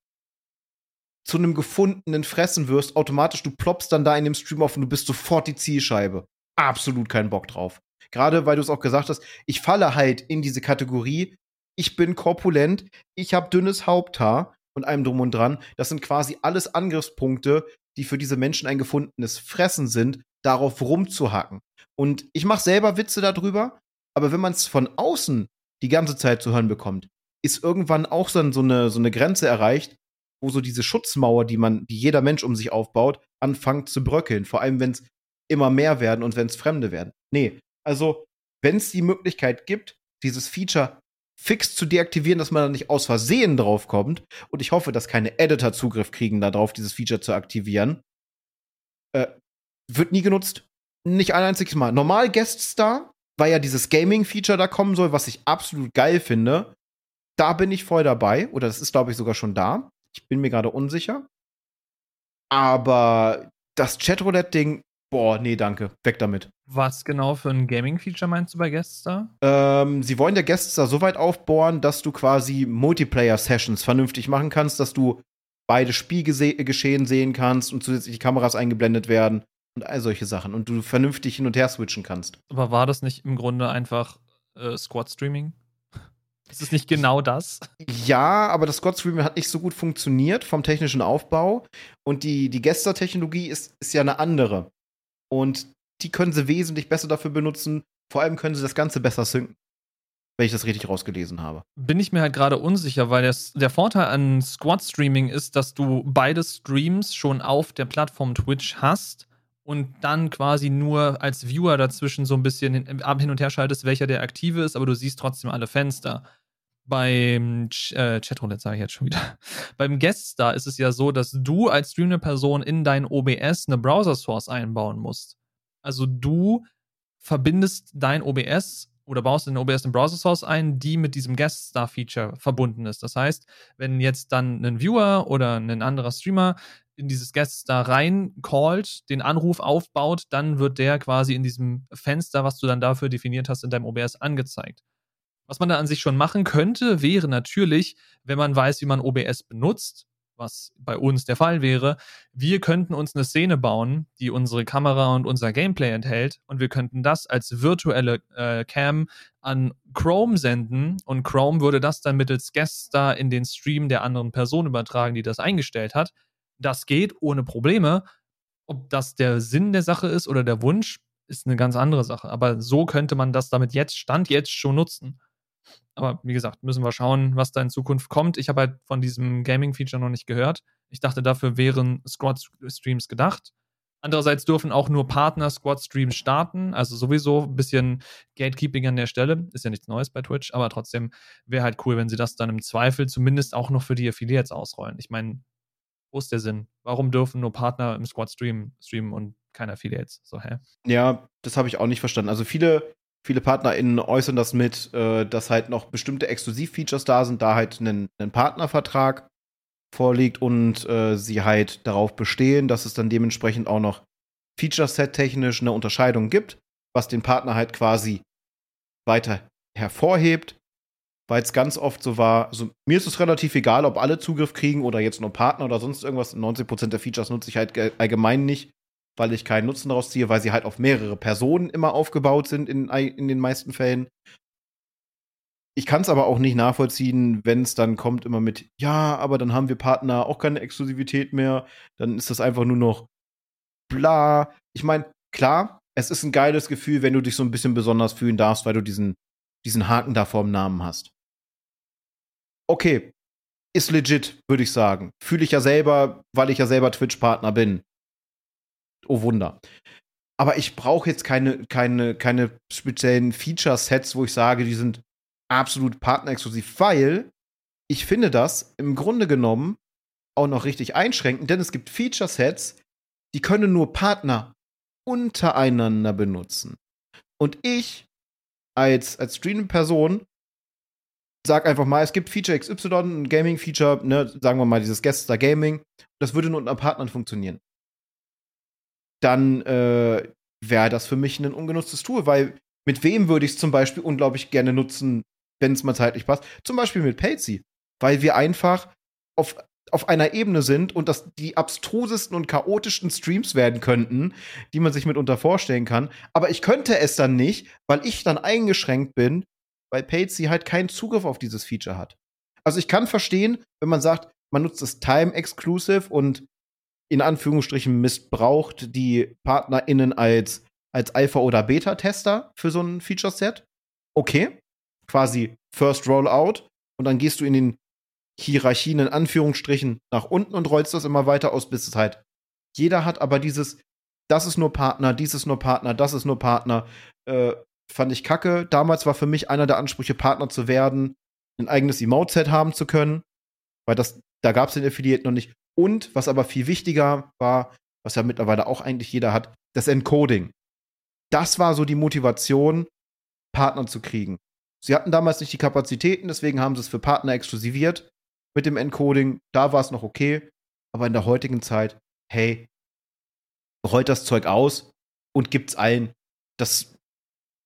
B: zu einem gefundenen Fressen wirst, automatisch, du ploppst dann da in dem Stream auf und du bist sofort die Zielscheibe. Absolut keinen Bock drauf. Gerade weil du es auch gesagt hast, ich falle halt in diese Kategorie, ich bin korpulent, ich habe dünnes Haupthaar und allem drum und dran. Das sind quasi alles Angriffspunkte, die für diese Menschen ein gefundenes Fressen sind, darauf rumzuhacken. Und ich mache selber Witze darüber, aber wenn man es von außen die ganze Zeit zu hören bekommt, ist irgendwann auch dann so eine, so eine Grenze erreicht, wo so diese Schutzmauer, die man, die jeder Mensch um sich aufbaut, anfängt zu bröckeln. Vor allem, wenn es immer mehr werden und wenn es Fremde werden. Nee, also wenn es die Möglichkeit gibt, dieses Feature fix zu deaktivieren, dass man da nicht aus Versehen draufkommt. Und ich hoffe, dass keine Editor Zugriff kriegen darauf, dieses Feature zu aktivieren. Äh, wird nie genutzt. Nicht ein einziges Mal. Normal Guest Star, weil ja dieses Gaming-Feature da kommen soll, was ich absolut geil finde. Da bin ich voll dabei. Oder das ist, glaube ich, sogar schon da. Ich bin mir gerade unsicher. Aber das Chatroulette-Ding, boah, nee, danke. Weg damit.
A: Was genau für ein Gaming-Feature meinst du bei Gueststar?
B: Ähm, sie wollen der Gueststar so weit aufbohren, dass du quasi Multiplayer-Sessions vernünftig machen kannst, dass du beide Spielgeschehen sehen kannst und zusätzlich die Kameras eingeblendet werden und all solche Sachen und du vernünftig hin und her switchen kannst.
A: Aber war das nicht im Grunde einfach äh, Squad-Streaming? Ist es nicht genau das?
B: Ja, aber das Squad Streaming hat nicht so gut funktioniert vom technischen Aufbau. Und die, die Gester-Technologie ist, ist ja eine andere. Und die können sie wesentlich besser dafür benutzen. Vor allem können sie das Ganze besser synken. Wenn ich das richtig rausgelesen habe.
A: Bin ich mir halt gerade unsicher, weil das, der Vorteil an Squad Streaming ist, dass du beide Streams schon auf der Plattform Twitch hast und dann quasi nur als Viewer dazwischen so ein bisschen hin, hin und her schaltest, welcher der aktive ist, aber du siehst trotzdem alle Fenster. Beim äh, Chatroulette sage ich jetzt schon wieder. Beim Guest Star ist es ja so, dass du als streamende Person in dein OBS eine Browser Source einbauen musst. Also du verbindest dein OBS oder baust in OBS eine Browser Source ein, die mit diesem Guest Star Feature verbunden ist. Das heißt, wenn jetzt dann ein Viewer oder ein anderer Streamer in dieses Guest Star rein callt, den Anruf aufbaut, dann wird der quasi in diesem Fenster, was du dann dafür definiert hast, in deinem OBS angezeigt. Was man da an sich schon machen könnte, wäre natürlich, wenn man weiß, wie man OBS benutzt, was bei uns der Fall wäre, wir könnten uns eine Szene bauen, die unsere Kamera und unser Gameplay enthält und wir könnten das als virtuelle äh, Cam an Chrome senden und Chrome würde das dann mittels Gueststar in den Stream der anderen Person übertragen, die das eingestellt hat. Das geht ohne Probleme. Ob das der Sinn der Sache ist oder der Wunsch, ist eine ganz andere Sache. Aber so könnte man das damit jetzt, Stand jetzt schon nutzen. Aber wie gesagt, müssen wir schauen, was da in Zukunft kommt. Ich habe halt von diesem Gaming-Feature noch nicht gehört. Ich dachte, dafür wären Squad-Streams gedacht. Andererseits dürfen auch nur Partner Squad-Streams starten. Also sowieso ein bisschen Gatekeeping an der Stelle. Ist ja nichts Neues bei Twitch, aber trotzdem wäre halt cool, wenn sie das dann im Zweifel zumindest auch noch für die Affiliates ausrollen. Ich meine, wo ist der Sinn? Warum dürfen nur Partner im Squad streamen, streamen und keine Affiliates? So, hä?
B: Ja, das habe ich auch nicht verstanden. Also viele Viele PartnerInnen äußern das mit, äh, dass halt noch bestimmte Exklusivfeatures da sind, da halt ein, Partnervertrag vorliegt und äh, sie halt darauf bestehen, dass es dann dementsprechend auch noch Feature-Set-technisch eine Unterscheidung gibt, was den Partner halt quasi weiter hervorhebt, weil es ganz oft so war, also mir ist es relativ egal, ob alle Zugriff kriegen oder jetzt nur Partner oder sonst irgendwas. 90% der Features nutze ich halt allgemein nicht weil ich keinen Nutzen daraus ziehe, weil sie halt auf mehrere Personen immer aufgebaut sind in, in den meisten Fällen. Ich kann es aber auch nicht nachvollziehen, wenn es dann kommt immer mit, ja, aber dann haben wir Partner auch keine Exklusivität mehr, dann ist das einfach nur noch bla. Ich meine, klar, es ist ein geiles Gefühl, wenn du dich so ein bisschen besonders fühlen darfst, weil du diesen, diesen Haken da vorm Namen hast. Okay, ist legit, würde ich sagen. Fühle ich ja selber, weil ich ja selber Twitch-Partner bin oh Wunder. Aber ich brauche jetzt keine, keine, keine speziellen Feature-Sets, wo ich sage, die sind absolut partnerexklusiv, weil ich finde das im Grunde genommen auch noch richtig einschränken, denn es gibt Feature-Sets, die können nur Partner untereinander benutzen. Und ich als, als Streaming-Person sag einfach mal, es gibt Feature XY, ein Gaming-Feature, ne, sagen wir mal dieses Guest Star Gaming, das würde nur unter Partnern funktionieren dann äh, wäre das für mich ein ungenutztes Tool, weil mit wem würde ich es zum Beispiel unglaublich gerne nutzen, wenn es mal zeitlich passt? Zum Beispiel mit Patsy, weil wir einfach auf, auf einer Ebene sind und das die abstrusesten und chaotischsten Streams werden könnten, die man sich mitunter vorstellen kann. Aber ich könnte es dann nicht, weil ich dann eingeschränkt bin, weil Patsy halt keinen Zugriff auf dieses Feature hat. Also ich kann verstehen, wenn man sagt, man nutzt es time-exclusive und in Anführungsstrichen missbraucht die PartnerInnen als, als Alpha- oder Beta-Tester für so ein Feature-Set. Okay, quasi First Rollout. Und dann gehst du in den Hierarchien in Anführungsstrichen nach unten und rollst das immer weiter aus, bis es halt. Jeder hat aber dieses, das ist nur Partner, dies ist nur Partner, das ist nur Partner. Äh, fand ich kacke. Damals war für mich einer der Ansprüche, Partner zu werden, ein eigenes Emote-Set haben zu können, weil das, da gab es den Affiliate noch nicht. Und was aber viel wichtiger war, was ja mittlerweile auch eigentlich jeder hat, das Encoding. Das war so die Motivation, Partner zu kriegen. Sie hatten damals nicht die Kapazitäten, deswegen haben sie es für Partner exklusiviert mit dem Encoding. Da war es noch okay. Aber in der heutigen Zeit, hey, rollt das Zeug aus und gibt's allen. Das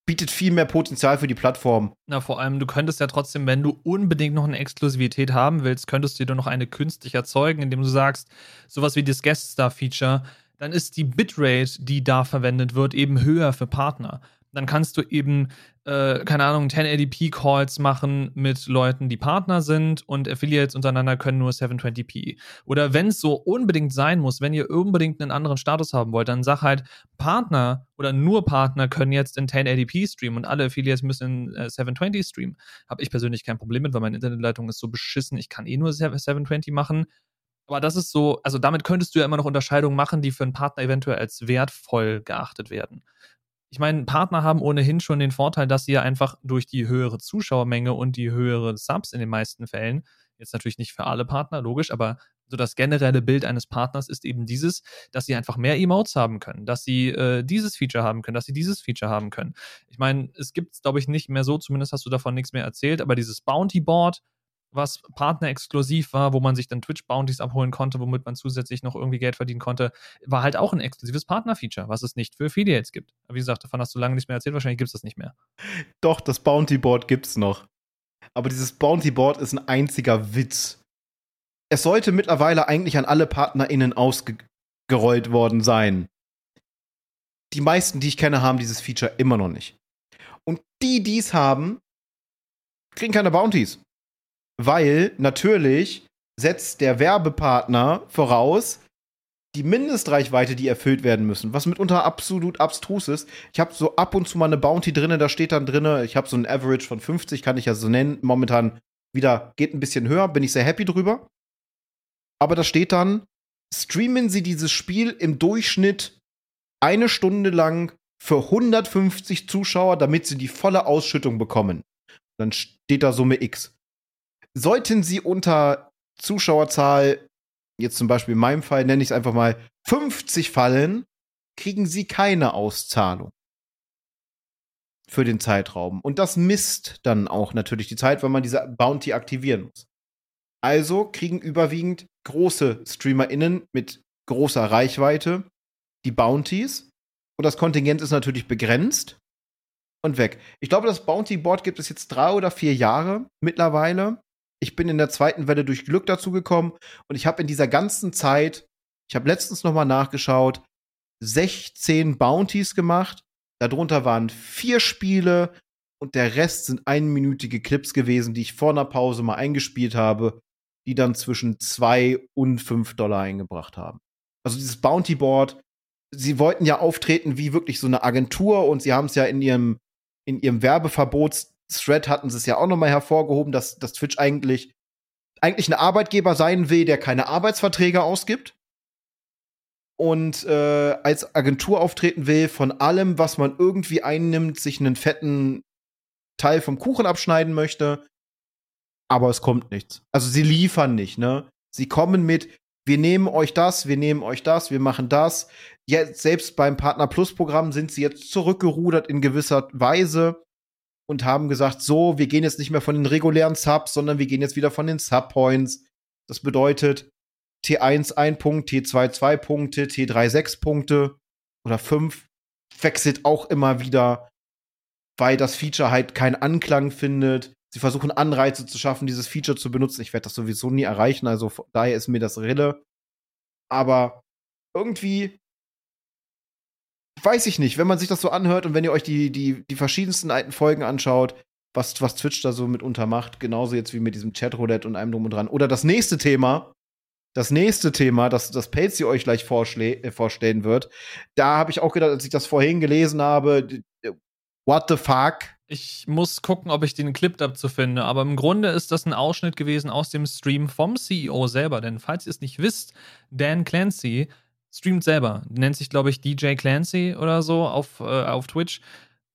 B: bietet viel mehr Potenzial für die Plattform.
A: Na, vor allem, du könntest ja trotzdem, wenn du unbedingt noch eine Exklusivität haben willst, könntest du dir noch eine künstlich erzeugen, indem du sagst, sowas wie das Guest Star Feature, dann ist die Bitrate, die da verwendet wird, eben höher für Partner dann kannst du eben, äh, keine Ahnung, 1080p-Calls machen mit Leuten, die Partner sind und Affiliates untereinander können nur 720p. Oder wenn es so unbedingt sein muss, wenn ihr unbedingt einen anderen Status haben wollt, dann sag halt, Partner oder nur Partner können jetzt in 1080p streamen und alle Affiliates müssen in äh, 720 streamen. Habe ich persönlich kein Problem mit, weil meine Internetleitung ist so beschissen, ich kann eh nur 720 machen. Aber das ist so, also damit könntest du ja immer noch Unterscheidungen machen, die für einen Partner eventuell als wertvoll geachtet werden ich meine, Partner haben ohnehin schon den Vorteil, dass sie ja einfach durch die höhere Zuschauermenge und die höhere Subs in den meisten Fällen, jetzt natürlich nicht für alle Partner, logisch, aber so das generelle Bild eines Partners ist eben dieses, dass sie einfach mehr Emotes haben können, dass sie äh, dieses Feature haben können, dass sie dieses Feature haben können. Ich meine, es gibt es, glaube ich, nicht mehr so, zumindest hast du davon nichts mehr erzählt, aber dieses Bounty Board, was partnerexklusiv war, wo man sich dann Twitch-Bounties abholen konnte, womit man zusätzlich noch irgendwie Geld verdienen konnte, war halt auch ein exklusives Partner-Feature, was es nicht für Affiliates gibt. Wie gesagt, davon hast du lange nichts mehr erzählt, wahrscheinlich gibt es das nicht mehr.
B: Doch, das Bounty-Board gibt es noch. Aber dieses Bounty-Board ist ein einziger Witz. Es sollte mittlerweile eigentlich an alle PartnerInnen ausgerollt worden sein. Die meisten, die ich kenne, haben dieses Feature immer noch nicht. Und die, die es haben, kriegen keine Bounties weil natürlich setzt der Werbepartner voraus, die Mindestreichweite, die erfüllt werden müssen, was mitunter absolut abstrus ist. Ich habe so ab und zu mal eine Bounty drinne, da steht dann drinne, ich habe so ein Average von 50, kann ich ja so nennen. Momentan wieder geht ein bisschen höher, bin ich sehr happy drüber. Aber da steht dann, streamen Sie dieses Spiel im Durchschnitt eine Stunde lang für 150 Zuschauer, damit Sie die volle Ausschüttung bekommen. Dann steht da Summe X. Sollten sie unter Zuschauerzahl, jetzt zum Beispiel in meinem Fall, nenne ich es einfach mal 50 fallen, kriegen sie keine Auszahlung für den Zeitraum. Und das misst dann auch natürlich die Zeit, weil man diese Bounty aktivieren muss. Also kriegen überwiegend große StreamerInnen mit großer Reichweite die Bounties. Und das Kontingent ist natürlich begrenzt und weg. Ich glaube, das Bounty Board gibt es jetzt drei oder vier Jahre mittlerweile ich bin in der zweiten Welle durch Glück dazu gekommen und ich habe in dieser ganzen Zeit, ich habe letztens noch mal nachgeschaut, 16 Bounties gemacht. Darunter waren vier Spiele und der Rest sind einminütige Clips gewesen, die ich vor einer Pause mal eingespielt habe, die dann zwischen zwei und fünf Dollar eingebracht haben. Also dieses Bounty Board, sie wollten ja auftreten wie wirklich so eine Agentur und sie haben es ja in ihrem in ihrem Werbeverbots Thread hatten sie es ja auch nochmal hervorgehoben, dass, dass Twitch eigentlich, eigentlich ein Arbeitgeber sein will, der keine Arbeitsverträge ausgibt und äh, als Agentur auftreten will, von allem, was man irgendwie einnimmt, sich einen fetten Teil vom Kuchen abschneiden möchte. Aber es kommt nichts. Also sie liefern nicht, ne? Sie kommen mit, wir nehmen euch das, wir nehmen euch das, wir machen das. Jetzt, selbst beim Partner Plus Programm sind sie jetzt zurückgerudert in gewisser Weise und haben gesagt, so, wir gehen jetzt nicht mehr von den regulären Subs, sondern wir gehen jetzt wieder von den Subpoints. Das bedeutet T1 ein Punkt, T2 zwei Punkte, T3 sechs Punkte oder fünf. Wechselt auch immer wieder, weil das Feature halt keinen Anklang findet. Sie versuchen Anreize zu schaffen, dieses Feature zu benutzen. Ich werde das sowieso nie erreichen, also daher ist mir das Rille. Aber irgendwie weiß ich nicht, wenn man sich das so anhört und wenn ihr euch die, die, die verschiedensten alten Folgen anschaut, was, was Twitch da so mitunter macht, genauso jetzt wie mit diesem Chatroulette und einem drum und dran. Oder das nächste Thema, das nächste Thema, das, das Pelzi euch gleich äh, vorstellen wird, da habe ich auch gedacht, als ich das vorhin gelesen habe, what the fuck?
A: Ich muss gucken, ob ich den Clip dazu finde, aber im Grunde ist das ein Ausschnitt gewesen aus dem Stream vom CEO selber, denn falls ihr es nicht wisst, Dan Clancy streamt selber. Nennt sich, glaube ich, DJ Clancy oder so auf, äh, auf Twitch.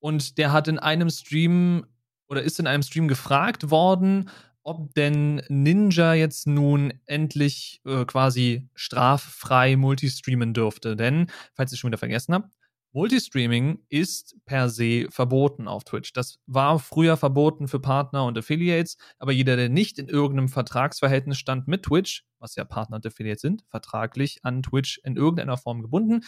A: Und der hat in einem Stream oder ist in einem Stream gefragt worden, ob denn Ninja jetzt nun endlich äh, quasi straffrei multistreamen dürfte. Denn, falls ich schon wieder vergessen habt, Multistreaming ist per se verboten auf Twitch. Das war früher verboten für Partner und Affiliates, aber jeder, der nicht in irgendeinem Vertragsverhältnis stand mit Twitch, was ja Partner und Affiliates sind, vertraglich an Twitch in irgendeiner Form gebunden,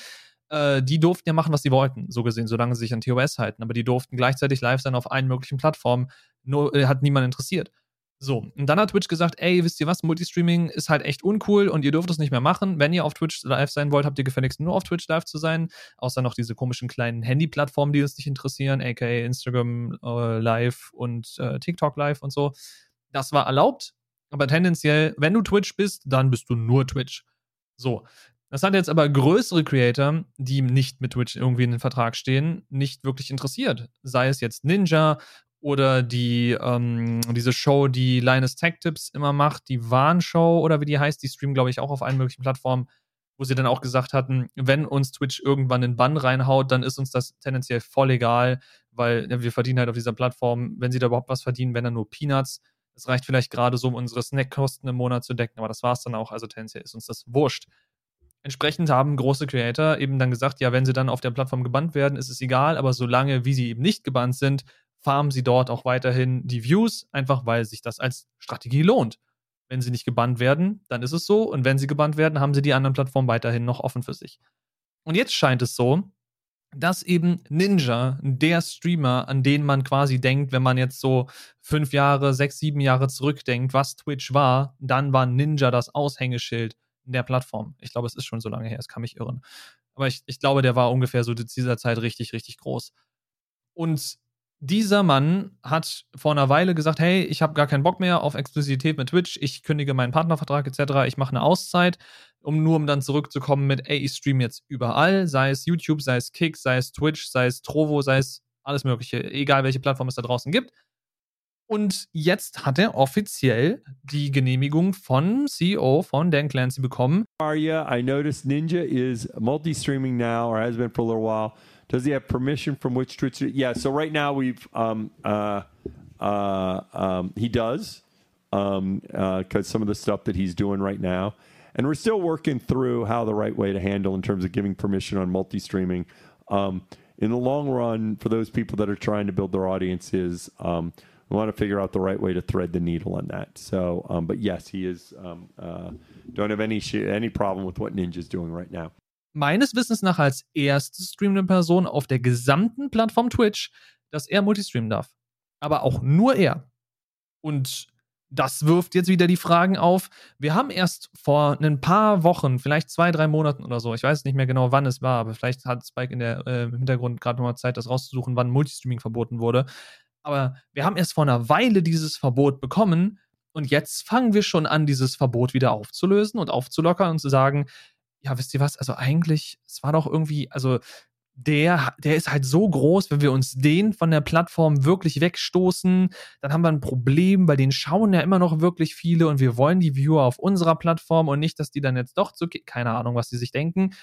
A: äh, die durften ja machen, was sie wollten, so gesehen, solange sie sich an TOS halten. Aber die durften gleichzeitig live sein auf allen möglichen Plattformen. Nur äh, hat niemand interessiert. So, und dann hat Twitch gesagt, ey, wisst ihr was, Multistreaming ist halt echt uncool und ihr dürft es nicht mehr machen. Wenn ihr auf Twitch live sein wollt, habt ihr gefälligst nur auf Twitch live zu sein. Außer noch diese komischen kleinen Handy-Plattformen, die uns nicht interessieren, aka Instagram äh, Live und äh, TikTok Live und so. Das war erlaubt, aber tendenziell, wenn du Twitch bist, dann bist du nur Twitch. So. Das hat jetzt aber größere Creator, die nicht mit Twitch irgendwie in den Vertrag stehen, nicht wirklich interessiert. Sei es jetzt Ninja oder die, ähm, diese Show, die Linus Tech Tips immer macht, die Warnshow oder wie die heißt, die streamen, glaube ich, auch auf allen möglichen Plattformen, wo sie dann auch gesagt hatten, wenn uns Twitch irgendwann den Bann reinhaut, dann ist uns das tendenziell voll egal, weil ja, wir verdienen halt auf dieser Plattform, wenn sie da überhaupt was verdienen, wenn dann nur Peanuts. Das reicht vielleicht gerade so, um unsere Snackkosten im Monat zu decken, aber das war es dann auch. Also tendenziell ist uns das wurscht. Entsprechend haben große Creator eben dann gesagt, ja, wenn sie dann auf der Plattform gebannt werden, ist es egal, aber solange wie sie eben nicht gebannt sind, farmen sie dort auch weiterhin die Views, einfach weil sich das als Strategie lohnt. Wenn sie nicht gebannt werden, dann ist es so. Und wenn sie gebannt werden, haben sie die anderen Plattformen weiterhin noch offen für sich. Und jetzt scheint es so, dass eben Ninja, der Streamer, an den man quasi denkt, wenn man jetzt so fünf Jahre, sechs, sieben Jahre zurückdenkt, was Twitch war, dann war Ninja das Aushängeschild der Plattform. Ich glaube, es ist schon so lange her, es kann mich irren. Aber ich, ich glaube, der war ungefähr so zu dieser Zeit richtig, richtig groß. Und dieser Mann hat vor einer Weile gesagt, hey, ich habe gar keinen Bock mehr auf Exklusivität mit Twitch, ich kündige meinen Partnervertrag etc., ich mache eine Auszeit, um nur um dann zurückzukommen mit, ey, ich stream jetzt überall, sei es YouTube, sei es Kick, sei es Twitch, sei es Trovo, sei es alles mögliche, egal welche Plattform es da draußen gibt. Und jetzt hat er offiziell die Genehmigung von CEO von Dan Clancy bekommen.
C: Aria, I noticed Ninja is multi-streaming now or has been for a little while. Does he have permission from which Twitch? Yeah. So right now we've um, uh, uh, um, he does because um, uh, some of the stuff that he's doing right now, and we're still working through how the right way to handle in terms of giving permission on multi-streaming. Um, in the long run, for those people that are trying to build their audiences, um, we want to figure out the right way to thread the needle on that. So, um, but yes, he is. Um, uh, don't have any any problem with what Ninja's doing right now.
A: Meines Wissens nach als erste streamende Person auf der gesamten Plattform Twitch, dass er Multistreamen darf. Aber auch nur er. Und das wirft jetzt wieder die Fragen auf. Wir haben erst vor ein paar Wochen, vielleicht zwei, drei Monaten oder so, ich weiß nicht mehr genau, wann es war, aber vielleicht hat Spike in der, äh, im Hintergrund gerade nochmal Zeit, das rauszusuchen, wann Multistreaming verboten wurde. Aber wir haben erst vor einer Weile dieses Verbot bekommen und jetzt fangen wir schon an, dieses Verbot wieder aufzulösen und aufzulockern und zu sagen, ja, wisst ihr was? Also eigentlich, es war doch irgendwie, also der, der ist halt so groß, wenn wir uns den von der Plattform wirklich wegstoßen, dann haben wir ein Problem, weil den schauen ja immer noch wirklich viele und wir wollen die Viewer auf unserer Plattform und nicht, dass die dann jetzt doch zu, keine Ahnung, was die sich denken.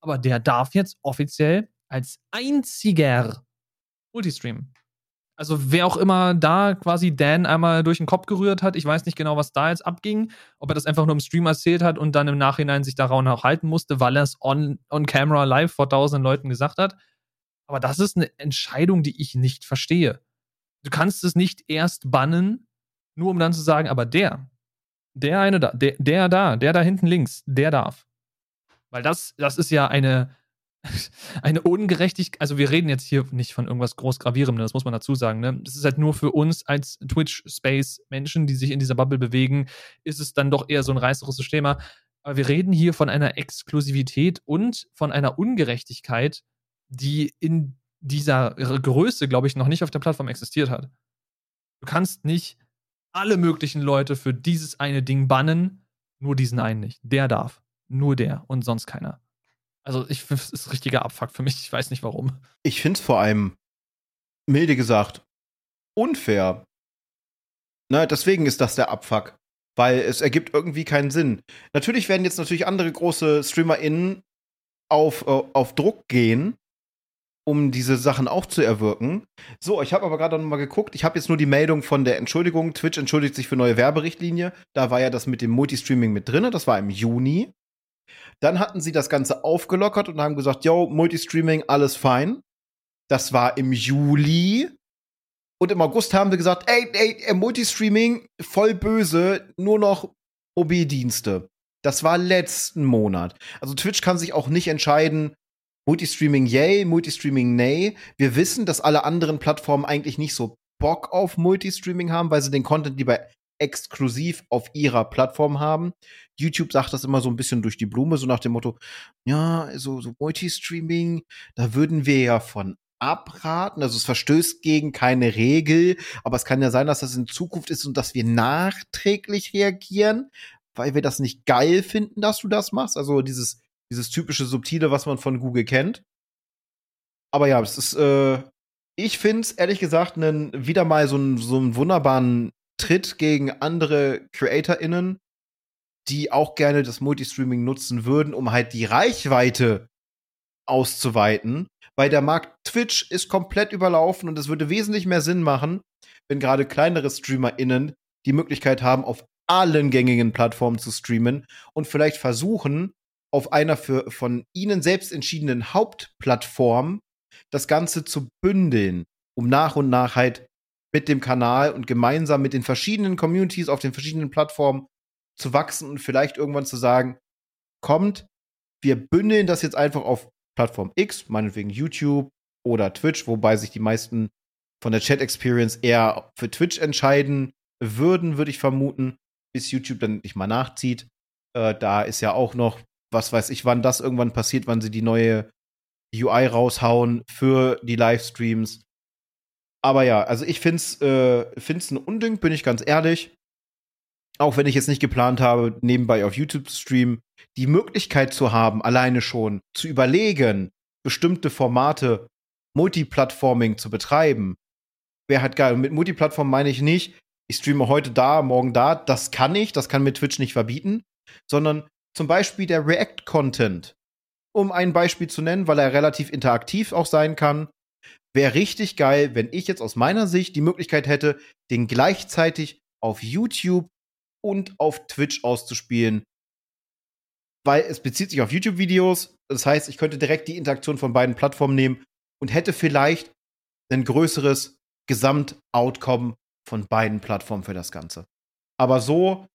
A: Aber der darf jetzt offiziell als einziger Multistream also wer auch immer da quasi Dan einmal durch den Kopf gerührt hat, ich weiß nicht genau, was da jetzt abging, ob er das einfach nur im Stream erzählt hat und dann im Nachhinein sich daran auch halten musste, weil er es on, on camera live vor tausend Leuten gesagt hat. Aber das ist eine Entscheidung, die ich nicht verstehe. Du kannst es nicht erst bannen, nur um dann zu sagen, aber der, der eine da, der, der da, der da hinten links, der darf. Weil das, das ist ja eine, eine Ungerechtigkeit, also wir reden jetzt hier nicht von irgendwas groß gravierendem, das muss man dazu sagen, ne? Das ist halt nur für uns als Twitch-Space-Menschen, die sich in dieser Bubble bewegen, ist es dann doch eher so ein reißerisches Thema. Aber wir reden hier von einer Exklusivität und von einer Ungerechtigkeit, die in dieser Größe, glaube ich, noch nicht auf der Plattform existiert hat. Du kannst nicht alle möglichen Leute für dieses eine Ding bannen, nur diesen einen nicht. Der darf. Nur der und sonst keiner. Also ich finde, es ist richtiger Abfuck für mich. Ich weiß nicht warum.
B: Ich finde es vor allem, milde gesagt, unfair. Na, deswegen ist das der Abfuck. Weil es ergibt irgendwie keinen Sinn. Natürlich werden jetzt natürlich andere große StreamerInnen auf, äh, auf Druck gehen um diese Sachen auch zu erwirken. So, ich habe aber gerade noch mal geguckt. Ich habe jetzt nur die Meldung von der Entschuldigung. Twitch entschuldigt sich für neue Werberichtlinie. Da war ja das mit dem Multistreaming mit drin. Das war im Juni. Dann hatten sie das Ganze aufgelockert und haben gesagt, yo, Multistreaming, alles fein. Das war im Juli. Und im August haben wir gesagt, ey, ey, Multistreaming, voll böse, nur noch OB-Dienste. Das war letzten Monat. Also Twitch kann sich auch nicht entscheiden, Multistreaming yay, Multistreaming nay. Wir wissen, dass alle anderen Plattformen eigentlich nicht so Bock auf Multistreaming haben, weil sie den Content lieber exklusiv auf ihrer Plattform haben. YouTube sagt das immer so ein bisschen durch die Blume, so nach dem Motto, ja, so, so Multistreaming, da würden wir ja von abraten. Also es verstößt gegen keine Regel, aber es kann ja sein, dass das in Zukunft ist und dass wir nachträglich reagieren, weil wir das nicht geil finden, dass du das machst. Also dieses, dieses typische Subtile, was man von Google kennt. Aber ja, es ist, äh, ich finde es ehrlich gesagt einen, wieder mal so einen, so einen wunderbaren Tritt gegen andere CreatorInnen, die auch gerne das Multistreaming nutzen würden, um halt die Reichweite auszuweiten. Weil der Markt Twitch ist komplett überlaufen und es würde wesentlich mehr Sinn machen, wenn gerade kleinere StreamerInnen die Möglichkeit haben, auf allen gängigen Plattformen zu streamen und vielleicht versuchen, auf einer für, von ihnen selbst entschiedenen Hauptplattform das Ganze zu bündeln, um nach und nach halt mit dem Kanal und gemeinsam mit den verschiedenen Communities auf den verschiedenen Plattformen zu wachsen und vielleicht irgendwann zu sagen, kommt, wir bündeln das jetzt einfach auf Plattform X, meinetwegen YouTube oder Twitch, wobei sich die meisten von der Chat Experience eher für Twitch entscheiden würden, würde ich vermuten, bis YouTube dann nicht mal nachzieht. Äh, da ist ja auch noch, was weiß ich, wann das irgendwann passiert, wann sie die neue UI raushauen für die Livestreams. Aber ja, also ich find's, äh, find's ein Unding, bin ich ganz ehrlich. Auch wenn ich jetzt nicht geplant habe, nebenbei auf YouTube zu streamen, die Möglichkeit zu haben, alleine schon zu überlegen, bestimmte Formate Multiplatforming zu betreiben, wäre halt geil. Und mit Multiplattform meine ich nicht, ich streame heute da, morgen da. Das kann ich, das kann mir Twitch nicht verbieten, sondern zum Beispiel der React-Content. Um ein Beispiel zu nennen, weil er relativ interaktiv auch sein kann, wäre richtig geil, wenn ich jetzt aus meiner Sicht die Möglichkeit hätte, den gleichzeitig auf YouTube und auf Twitch auszuspielen. Weil es bezieht sich auf YouTube-Videos. Das heißt, ich könnte direkt die Interaktion von beiden Plattformen nehmen und hätte vielleicht ein größeres Gesamtoutcome von beiden Plattformen für das Ganze. Aber so,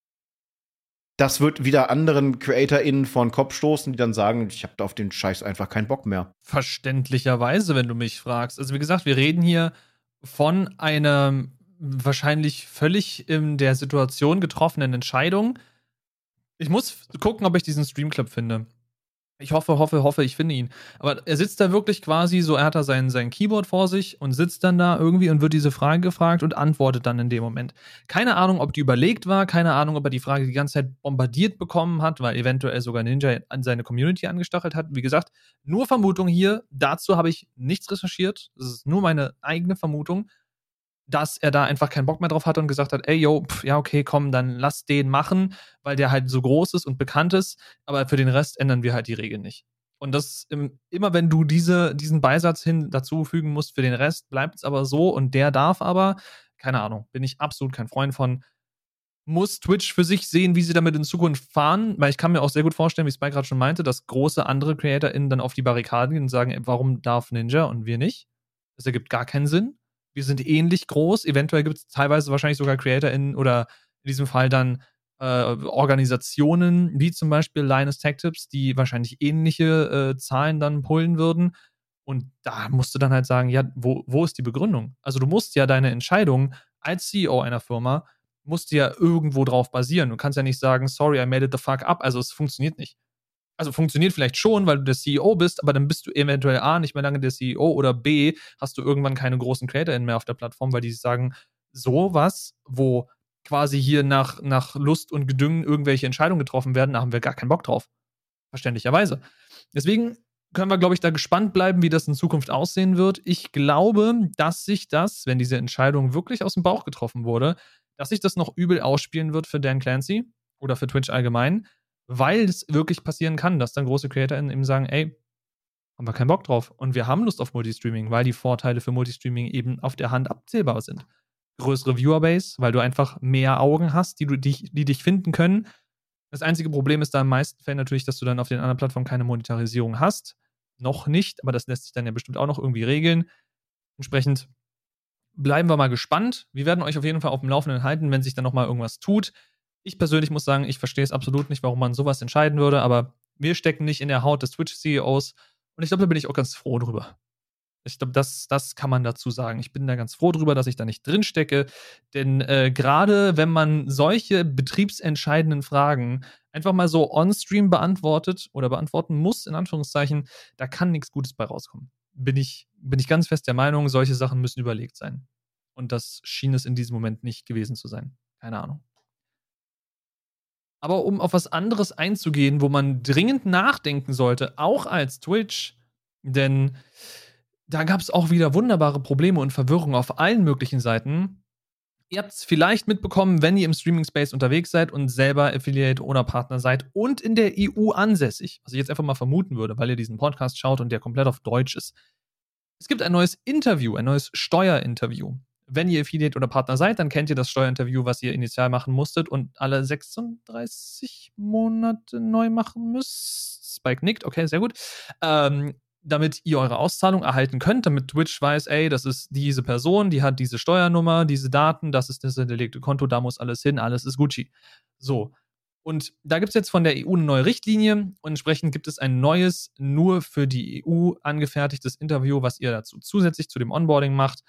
B: das wird wieder anderen CreatorInnen vor den Kopf stoßen, die dann sagen, ich habe auf den Scheiß einfach keinen Bock mehr.
A: Verständlicherweise, wenn du mich fragst. Also wie gesagt, wir reden hier von einer wahrscheinlich völlig in der Situation getroffenen Entscheidung. Ich muss gucken, ob ich diesen Streamclip finde. Ich hoffe, hoffe, hoffe, ich finde ihn. Aber er sitzt da wirklich quasi so, er hat da sein, sein Keyboard vor sich und sitzt dann da irgendwie und wird diese Frage gefragt und antwortet dann in dem Moment. Keine Ahnung, ob die überlegt war, keine Ahnung, ob er die Frage die ganze Zeit bombardiert bekommen hat, weil eventuell sogar Ninja an seine Community angestachelt hat. Wie gesagt, nur Vermutung hier. Dazu habe ich nichts recherchiert. Das ist nur meine eigene Vermutung dass er da einfach keinen Bock mehr drauf hatte und gesagt hat, ey, yo, pf, ja, okay, komm, dann lass den machen, weil der halt so groß ist und bekannt ist, aber für den Rest ändern wir halt die Regeln nicht. Und das immer, wenn du diese, diesen Beisatz hin dazufügen musst, für den Rest bleibt es aber so und der darf aber, keine Ahnung, bin ich absolut kein Freund von. Muss Twitch für sich sehen, wie sie damit in Zukunft fahren, weil ich kann mir auch sehr gut vorstellen, wie Spike gerade schon meinte, dass große andere CreatorInnen dann auf die Barrikaden gehen und sagen, ey, warum darf Ninja und wir nicht? Das ergibt gar keinen Sinn wir sind ähnlich groß. Eventuell gibt es teilweise wahrscheinlich sogar CreatorInnen oder in diesem Fall dann äh, Organisationen wie zum Beispiel Linus Tech Tips, die wahrscheinlich ähnliche äh, Zahlen dann pullen würden. Und da musst du dann halt sagen, ja, wo, wo ist die Begründung? Also du musst ja deine Entscheidung als CEO einer Firma, musst ja irgendwo drauf basieren. Du kannst ja nicht sagen, sorry, I made it the fuck up. Also es funktioniert nicht also funktioniert vielleicht schon, weil du der CEO bist, aber dann bist du eventuell A, nicht mehr lange der CEO oder B, hast du irgendwann keine großen CreatorInnen mehr auf der Plattform, weil die sagen, sowas, wo quasi hier nach, nach Lust und Gedüngen irgendwelche Entscheidungen getroffen werden, da haben wir gar keinen Bock drauf. Verständlicherweise. Deswegen können wir, glaube ich, da gespannt bleiben, wie das in Zukunft aussehen wird. Ich glaube, dass sich das, wenn diese Entscheidung wirklich aus dem Bauch getroffen wurde, dass sich das noch übel ausspielen wird für Dan Clancy oder für Twitch allgemein, weil es wirklich passieren kann, dass dann große CreatorInnen eben sagen, ey, haben wir keinen Bock drauf. Und wir haben Lust auf Multistreaming, weil die Vorteile für Multistreaming eben auf der Hand abzählbar sind. Größere Viewerbase, weil du einfach mehr Augen hast, die, du, die, die dich finden können. Das einzige Problem ist da den meisten Fällen natürlich, dass du dann auf den anderen Plattformen keine Monetarisierung hast. Noch nicht, aber das lässt sich dann ja bestimmt auch noch irgendwie regeln. Entsprechend bleiben wir mal gespannt. Wir werden euch auf jeden Fall auf dem Laufenden halten, wenn sich dann nochmal irgendwas tut. Ich persönlich muss sagen, ich verstehe es absolut nicht, warum man sowas entscheiden würde, aber wir stecken nicht in der Haut des Twitch-CEOs und ich glaube, da bin ich auch ganz froh drüber. Ich glaube, das, das kann man dazu sagen. Ich bin da ganz froh drüber, dass ich da nicht drin stecke. Denn äh, gerade wenn man solche betriebsentscheidenden Fragen einfach mal so on-stream beantwortet oder beantworten muss, in Anführungszeichen, da kann nichts Gutes bei rauskommen. Bin ich, bin ich ganz fest der Meinung, solche Sachen müssen überlegt sein. Und das schien es in diesem Moment nicht gewesen zu sein. Keine Ahnung. Aber um auf was anderes einzugehen, wo man dringend nachdenken sollte, auch als Twitch, denn da gab es auch wieder wunderbare Probleme und Verwirrung auf allen möglichen Seiten. Ihr habt es vielleicht mitbekommen, wenn ihr im Streaming-Space unterwegs seid und selber Affiliate oder Partner seid und in der EU ansässig, was ich jetzt einfach mal vermuten würde, weil ihr diesen Podcast schaut und der komplett auf Deutsch ist. Es gibt ein neues Interview, ein neues Steuerinterview wenn ihr Affiliate oder Partner seid, dann kennt ihr das Steuerinterview, was ihr initial machen musstet und alle 36 Monate neu machen müsst. Spike nickt, okay, sehr gut. Ähm, damit ihr eure Auszahlung erhalten könnt, damit Twitch weiß, ey, das ist diese Person, die hat diese Steuernummer, diese Daten, das ist das hinterlegte Konto, da muss alles hin, alles ist Gucci. So. Und da gibt es jetzt von der EU eine neue Richtlinie und entsprechend gibt es ein neues, nur für die EU angefertigtes Interview, was ihr dazu zusätzlich zu dem Onboarding macht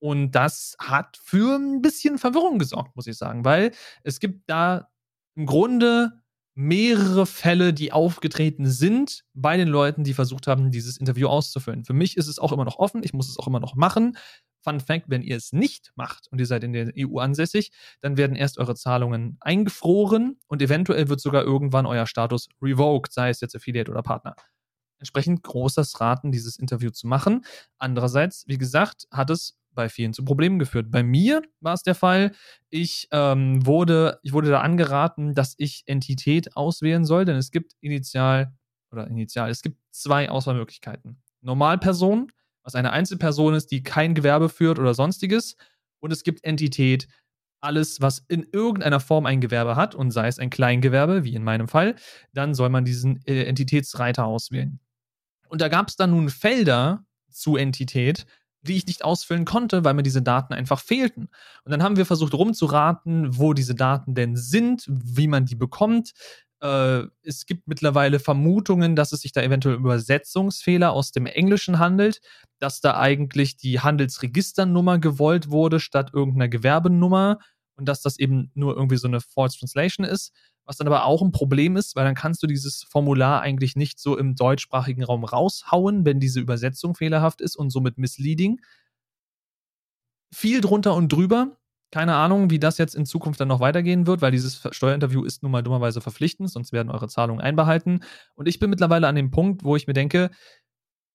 A: und das hat für ein bisschen Verwirrung gesorgt, muss ich sagen, weil es gibt da im Grunde mehrere Fälle, die aufgetreten sind bei den Leuten, die versucht haben, dieses Interview auszufüllen. Für mich ist es auch immer noch offen, ich muss es auch immer noch machen. Fun Fact, wenn ihr es nicht macht und ihr seid in der EU ansässig, dann werden erst eure Zahlungen eingefroren und eventuell wird sogar irgendwann euer Status revoked, sei es jetzt Affiliate oder Partner. Entsprechend großes Raten, dieses Interview zu machen. Andererseits, wie gesagt, hat es bei vielen zu Problemen geführt. Bei mir war es der Fall, ich ähm, wurde, ich wurde da angeraten, dass ich Entität auswählen soll, denn es gibt initial oder initial, es gibt zwei Auswahlmöglichkeiten. Normalperson, was eine Einzelperson ist, die kein Gewerbe führt oder sonstiges, und es gibt Entität, alles, was in irgendeiner Form ein Gewerbe hat, und sei es ein Kleingewerbe, wie in meinem Fall, dann soll man diesen äh, Entitätsreiter auswählen. Und da gab es dann nun Felder zu Entität, die ich nicht ausfüllen konnte, weil mir diese Daten einfach fehlten. Und dann haben wir versucht rumzuraten, wo diese Daten denn sind, wie man die bekommt. Äh, es gibt mittlerweile Vermutungen, dass es sich da eventuell um Übersetzungsfehler aus dem Englischen handelt, dass da eigentlich die Handelsregisternummer gewollt wurde statt irgendeiner Gewerbenummer und dass das eben nur irgendwie so eine False Translation ist was dann aber auch ein Problem ist, weil dann kannst du dieses Formular eigentlich nicht so im deutschsprachigen Raum raushauen, wenn diese Übersetzung fehlerhaft ist und somit misleading. Viel drunter und drüber. Keine Ahnung, wie das jetzt in Zukunft dann noch weitergehen wird, weil dieses Steuerinterview ist nun mal dummerweise verpflichtend, sonst werden eure Zahlungen einbehalten. Und ich bin mittlerweile an dem Punkt, wo ich mir denke,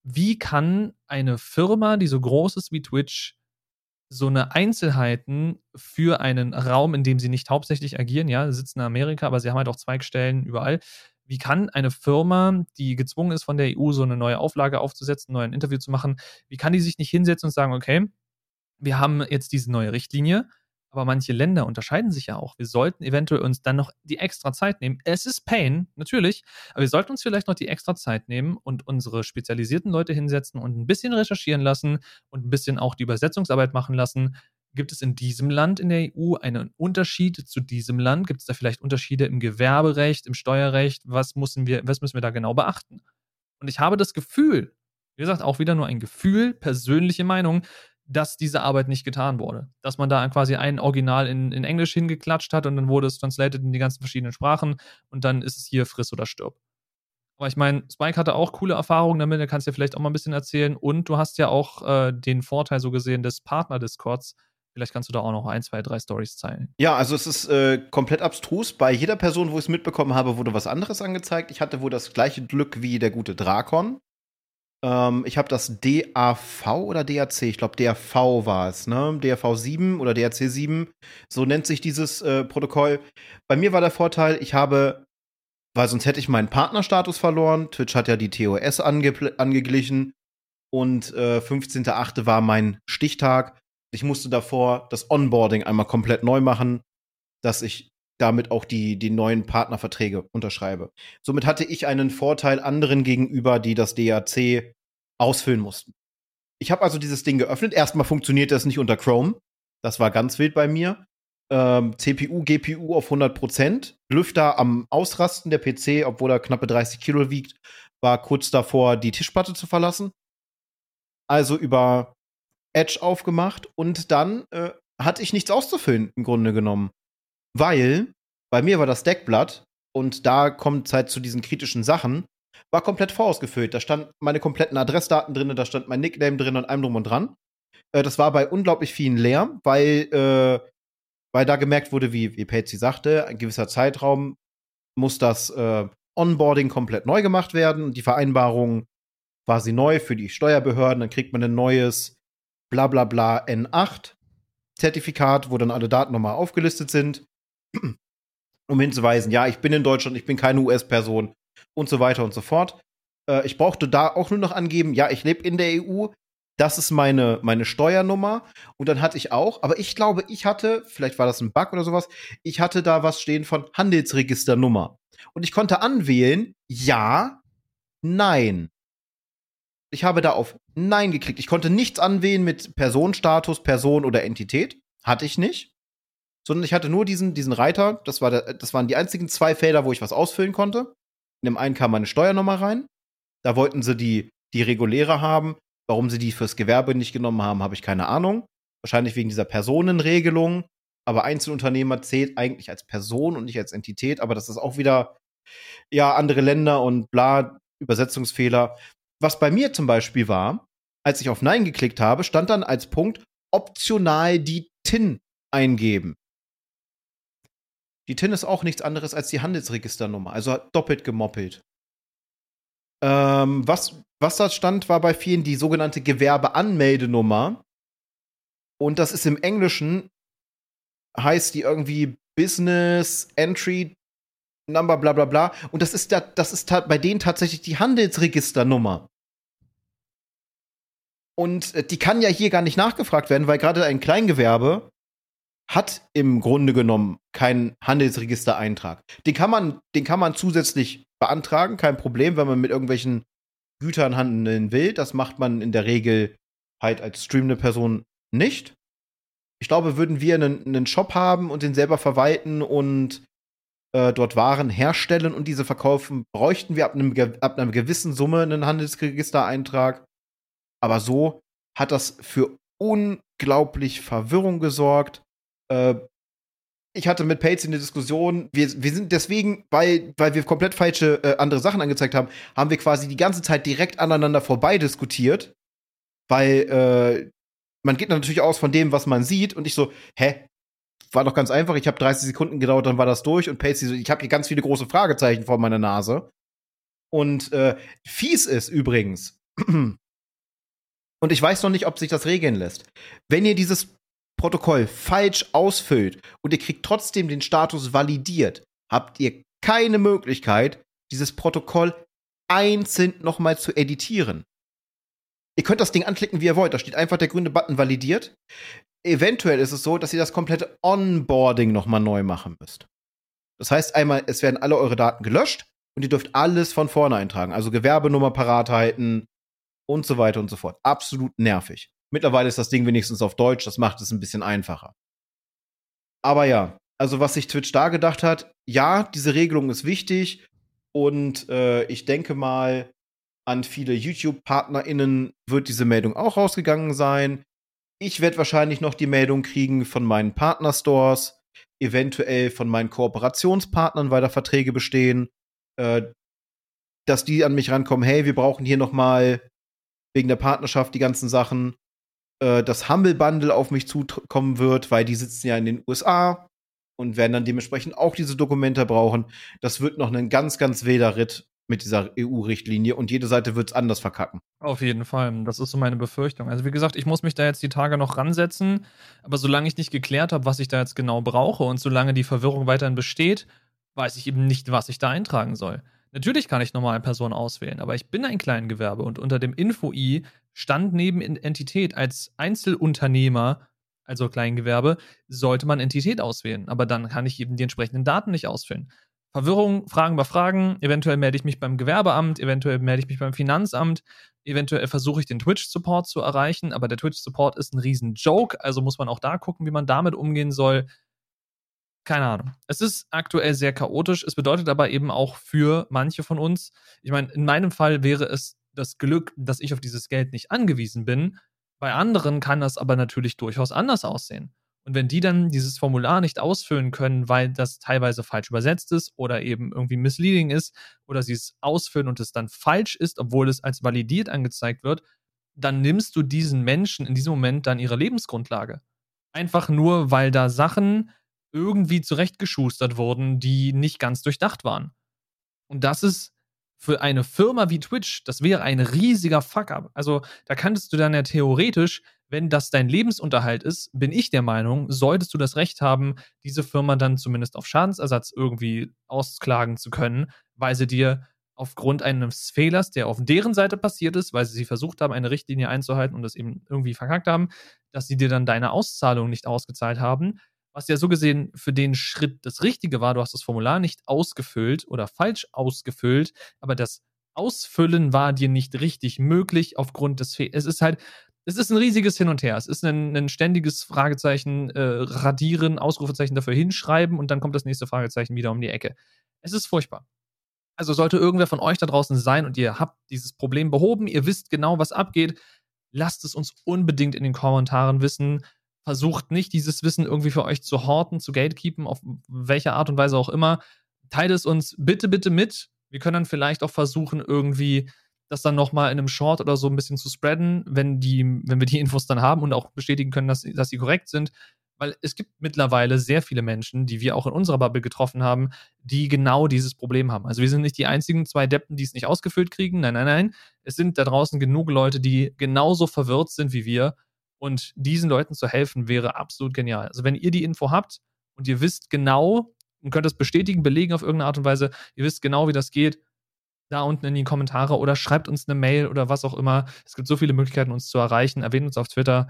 A: wie kann eine Firma, die so groß ist wie Twitch, so eine Einzelheiten für einen Raum, in dem sie nicht hauptsächlich agieren, ja, sie sitzen in Amerika, aber sie haben halt auch Zweigstellen überall. Wie kann eine Firma, die gezwungen ist, von der EU so eine neue Auflage aufzusetzen, ein neues Interview zu machen, wie kann die sich nicht hinsetzen und sagen, okay, wir haben jetzt diese neue Richtlinie, aber manche Länder unterscheiden sich ja auch. Wir sollten eventuell uns dann noch die extra Zeit nehmen. Es ist Pain, natürlich, aber wir sollten uns vielleicht noch die extra Zeit nehmen und unsere spezialisierten Leute hinsetzen und ein bisschen recherchieren lassen und ein bisschen auch die Übersetzungsarbeit machen lassen. Gibt es in diesem Land in der EU einen Unterschied zu diesem Land? Gibt es da vielleicht Unterschiede im Gewerberecht, im Steuerrecht? Was müssen wir, was müssen wir da genau beachten? Und ich habe das Gefühl, wie gesagt, auch wieder nur ein Gefühl, persönliche Meinung, dass diese Arbeit nicht getan wurde. Dass man da quasi ein Original in, in Englisch hingeklatscht hat und dann wurde es translated in die ganzen verschiedenen Sprachen und dann ist es hier friss oder stirb. Aber ich meine, Spike hatte auch coole Erfahrungen damit, da kannst du dir vielleicht auch mal ein bisschen erzählen. Und du hast ja auch äh, den Vorteil so gesehen des Partner-Discords. Vielleicht kannst du da auch noch ein, zwei, drei Stories teilen.
B: Ja, also es ist äh, komplett abstrus. Bei jeder Person, wo ich es mitbekommen habe, wurde was anderes angezeigt. Ich hatte wohl das gleiche Glück wie der gute Drakon. Ähm, ich habe das DAV oder DAC, ich glaube DAV war es, ne? DAV 7 oder DAC 7, so nennt sich dieses äh, Protokoll. Bei mir war der Vorteil, ich habe weil sonst hätte ich meinen Partnerstatus verloren. Twitch hat ja die TOS ange angeglichen und äh, 15.8. war mein Stichtag. Ich musste davor das Onboarding einmal komplett neu machen, dass ich damit auch die, die neuen Partnerverträge unterschreibe. Somit hatte ich einen Vorteil anderen gegenüber, die das DAC ausfüllen mussten. Ich habe also dieses Ding geöffnet. Erstmal funktionierte es nicht unter Chrome. Das war ganz wild bei mir. Ähm, CPU, GPU auf 100%. Lüfter am Ausrasten der PC, obwohl er knappe 30 Kilo wiegt, war kurz davor, die Tischplatte zu verlassen. Also über Edge aufgemacht und dann äh, hatte ich nichts auszufüllen, im Grunde genommen. Weil bei mir war das Deckblatt und da kommt es halt zu diesen kritischen Sachen, war komplett vorausgefüllt. Da stand meine kompletten Adressdaten drin, da stand mein Nickname drin und allem drum und dran. Äh, das war bei unglaublich vielen leer, weil, äh, weil da gemerkt wurde, wie, wie Patsy sagte, ein gewisser Zeitraum muss das äh, Onboarding komplett neu gemacht werden. Die Vereinbarung sie neu für die Steuerbehörden, dann kriegt man ein neues bla bla bla N8 Zertifikat, wo dann alle Daten nochmal aufgelistet sind, um hinzuweisen, ja, ich bin in Deutschland, ich bin keine US-Person und so weiter und so fort. Äh, ich brauchte da auch nur noch angeben, ja, ich lebe in der EU, das ist meine, meine Steuernummer. Und dann hatte ich auch, aber ich glaube, ich hatte, vielleicht war das ein Bug oder sowas, ich hatte da was stehen von Handelsregisternummer. Und ich konnte anwählen, ja, nein. Ich habe da auf Nein geklickt. Ich konnte nichts anwählen mit Personenstatus, Person oder Entität. Hatte ich nicht. Sondern ich hatte nur diesen, diesen Reiter. Das, war der, das waren die einzigen zwei Felder, wo ich was ausfüllen konnte. In dem einen kam meine Steuernummer rein. Da wollten sie die, die reguläre haben. Warum sie die fürs Gewerbe nicht genommen haben, habe ich keine Ahnung. Wahrscheinlich wegen dieser Personenregelung. Aber Einzelunternehmer zählt eigentlich als Person und nicht als Entität. Aber das ist auch wieder, ja, andere Länder und bla, Übersetzungsfehler. Was bei mir zum Beispiel war, als ich auf Nein geklickt habe, stand dann als Punkt optional die TIN eingeben. Die TIN ist auch nichts anderes als die Handelsregisternummer, also doppelt gemoppelt. Ähm, was, was da stand, war bei vielen die sogenannte Gewerbeanmeldenummer. Und das ist im Englischen, heißt die irgendwie Business Entry Number, bla bla bla. Und das ist, da, das ist bei denen tatsächlich die Handelsregisternummer. Und äh, die kann ja hier gar nicht nachgefragt werden, weil gerade ein Kleingewerbe hat im Grunde genommen keinen Handelsregistereintrag. Den kann man, den kann man zusätzlich beantragen, kein Problem, wenn man mit irgendwelchen Gütern handeln will. Das macht man in der Regel halt als streamende Person nicht. Ich glaube, würden wir einen, einen Shop haben und den selber verwalten und äh, dort Waren herstellen und diese verkaufen, bräuchten wir ab, einem, ab einer gewissen Summe einen Handelsregistereintrag. Aber so hat das für unglaublich Verwirrung gesorgt. Äh, ich hatte mit Pates eine Diskussion. Wir, wir sind deswegen, weil, weil wir komplett falsche äh, andere Sachen angezeigt haben, haben wir quasi die ganze Zeit direkt aneinander vorbei diskutiert. Weil äh, man geht natürlich aus von dem, was man sieht. Und ich so, hä? War doch ganz einfach. Ich habe 30 Sekunden gedauert, dann war das durch. Und Pacey so, ich habe hier ganz viele große Fragezeichen vor meiner Nase. Und äh, fies ist übrigens, und ich weiß noch nicht, ob sich das regeln lässt. Wenn ihr dieses Protokoll falsch ausfüllt und ihr kriegt trotzdem den Status validiert, habt ihr keine Möglichkeit, dieses Protokoll einzeln nochmal zu editieren. Ihr könnt das Ding anklicken, wie ihr wollt. Da steht einfach der grüne Button validiert. Eventuell ist es so, dass ihr das komplette Onboarding nochmal neu machen müsst. Das heißt einmal, es werden alle eure Daten gelöscht und ihr dürft alles von vorne eintragen. Also Gewerbenummer parat halten und so weiter und so fort. Absolut nervig. Mittlerweile ist das Ding wenigstens auf Deutsch, das macht es ein bisschen einfacher. Aber ja, also was sich Twitch da gedacht hat, ja, diese Regelung ist wichtig und äh, ich denke mal, an viele YouTube-PartnerInnen wird diese Meldung auch rausgegangen sein. Ich werde wahrscheinlich noch die Meldung kriegen von meinen Partnerstores, eventuell von meinen Kooperationspartnern, weil da Verträge bestehen, äh, dass die an mich rankommen, hey, wir brauchen hier noch mal wegen der Partnerschaft die ganzen Sachen äh, das Humble Bundle auf mich zukommen wird, weil die sitzen ja in den USA und werden dann dementsprechend auch diese Dokumente brauchen. Das wird noch ein ganz, ganz wilder Ritt mit dieser EU-Richtlinie und jede Seite wird es anders verkacken.
A: Auf jeden Fall. Das ist so meine Befürchtung. Also wie gesagt, ich muss mich da jetzt die Tage noch ransetzen, aber solange ich nicht geklärt habe, was ich da jetzt genau brauche und solange die Verwirrung weiterhin besteht, weiß ich eben nicht, was ich da eintragen soll. Natürlich kann ich normale Person auswählen, aber ich bin ein Kleingewerbe und unter dem Info-I stand neben Entität als Einzelunternehmer, also Kleingewerbe, sollte man Entität auswählen. Aber dann kann ich eben die entsprechenden Daten nicht ausfüllen. Verwirrung, Fragen über Fragen, eventuell melde ich mich beim Gewerbeamt, eventuell melde ich mich beim Finanzamt, eventuell versuche ich den Twitch-Support zu erreichen, aber der Twitch-Support ist ein riesen Joke, also muss man auch da gucken, wie man damit umgehen soll keine Ahnung. Es ist aktuell sehr chaotisch. Es bedeutet aber eben auch für manche von uns, ich meine, in meinem Fall wäre es das Glück, dass ich auf dieses Geld nicht angewiesen bin. Bei anderen kann das aber natürlich durchaus anders aussehen. Und wenn die dann dieses Formular nicht ausfüllen können, weil das teilweise falsch übersetzt ist oder eben irgendwie misleading ist oder sie es ausfüllen und es dann falsch ist, obwohl es als validiert angezeigt wird, dann nimmst du diesen Menschen in diesem Moment dann ihre Lebensgrundlage. Einfach nur, weil da Sachen irgendwie zurechtgeschustert wurden, die nicht ganz durchdacht waren. Und das ist für eine Firma wie Twitch, das wäre ein riesiger Fuck-up. Also da könntest du dann ja theoretisch, wenn das dein Lebensunterhalt ist, bin ich der Meinung, solltest du das Recht haben, diese Firma dann zumindest auf Schadensersatz irgendwie ausklagen zu können, weil sie dir aufgrund eines Fehlers, der auf deren Seite passiert ist, weil sie versucht haben, eine Richtlinie einzuhalten und das eben irgendwie verkackt haben, dass sie dir dann deine Auszahlung nicht ausgezahlt haben, was ja so gesehen für den Schritt das Richtige war. Du hast das Formular nicht ausgefüllt oder falsch ausgefüllt, aber das Ausfüllen war dir nicht richtig möglich aufgrund des Fehlers. Es ist halt, es ist ein riesiges Hin und Her. Es ist ein, ein ständiges Fragezeichen, äh, radieren, Ausrufezeichen dafür hinschreiben und dann kommt das nächste Fragezeichen wieder um die Ecke. Es ist furchtbar. Also sollte irgendwer von euch da draußen sein und ihr habt dieses Problem behoben, ihr wisst genau, was abgeht, lasst es uns unbedingt in den Kommentaren wissen versucht nicht, dieses Wissen irgendwie für euch zu horten, zu gatekeepen, auf welche Art und Weise auch immer. Teilt es uns bitte, bitte mit. Wir können dann vielleicht auch versuchen, irgendwie das dann nochmal in einem Short oder so ein bisschen zu spreaden, wenn, die, wenn wir die Infos dann haben und auch bestätigen können, dass, dass sie korrekt sind. Weil es gibt mittlerweile sehr viele Menschen, die wir auch in unserer Bubble getroffen haben, die genau dieses Problem haben. Also wir sind nicht die einzigen zwei Deppen, die es nicht ausgefüllt kriegen. Nein, nein, nein. Es sind da draußen genug Leute, die genauso verwirrt sind wie wir und diesen Leuten zu helfen, wäre absolut genial. Also wenn ihr die Info habt und ihr wisst genau und könnt das bestätigen, belegen auf irgendeine Art und Weise, ihr wisst genau, wie das geht, da unten in die Kommentare oder schreibt uns eine Mail oder was auch immer. Es gibt so viele Möglichkeiten, uns zu erreichen. Erwähnt uns auf Twitter.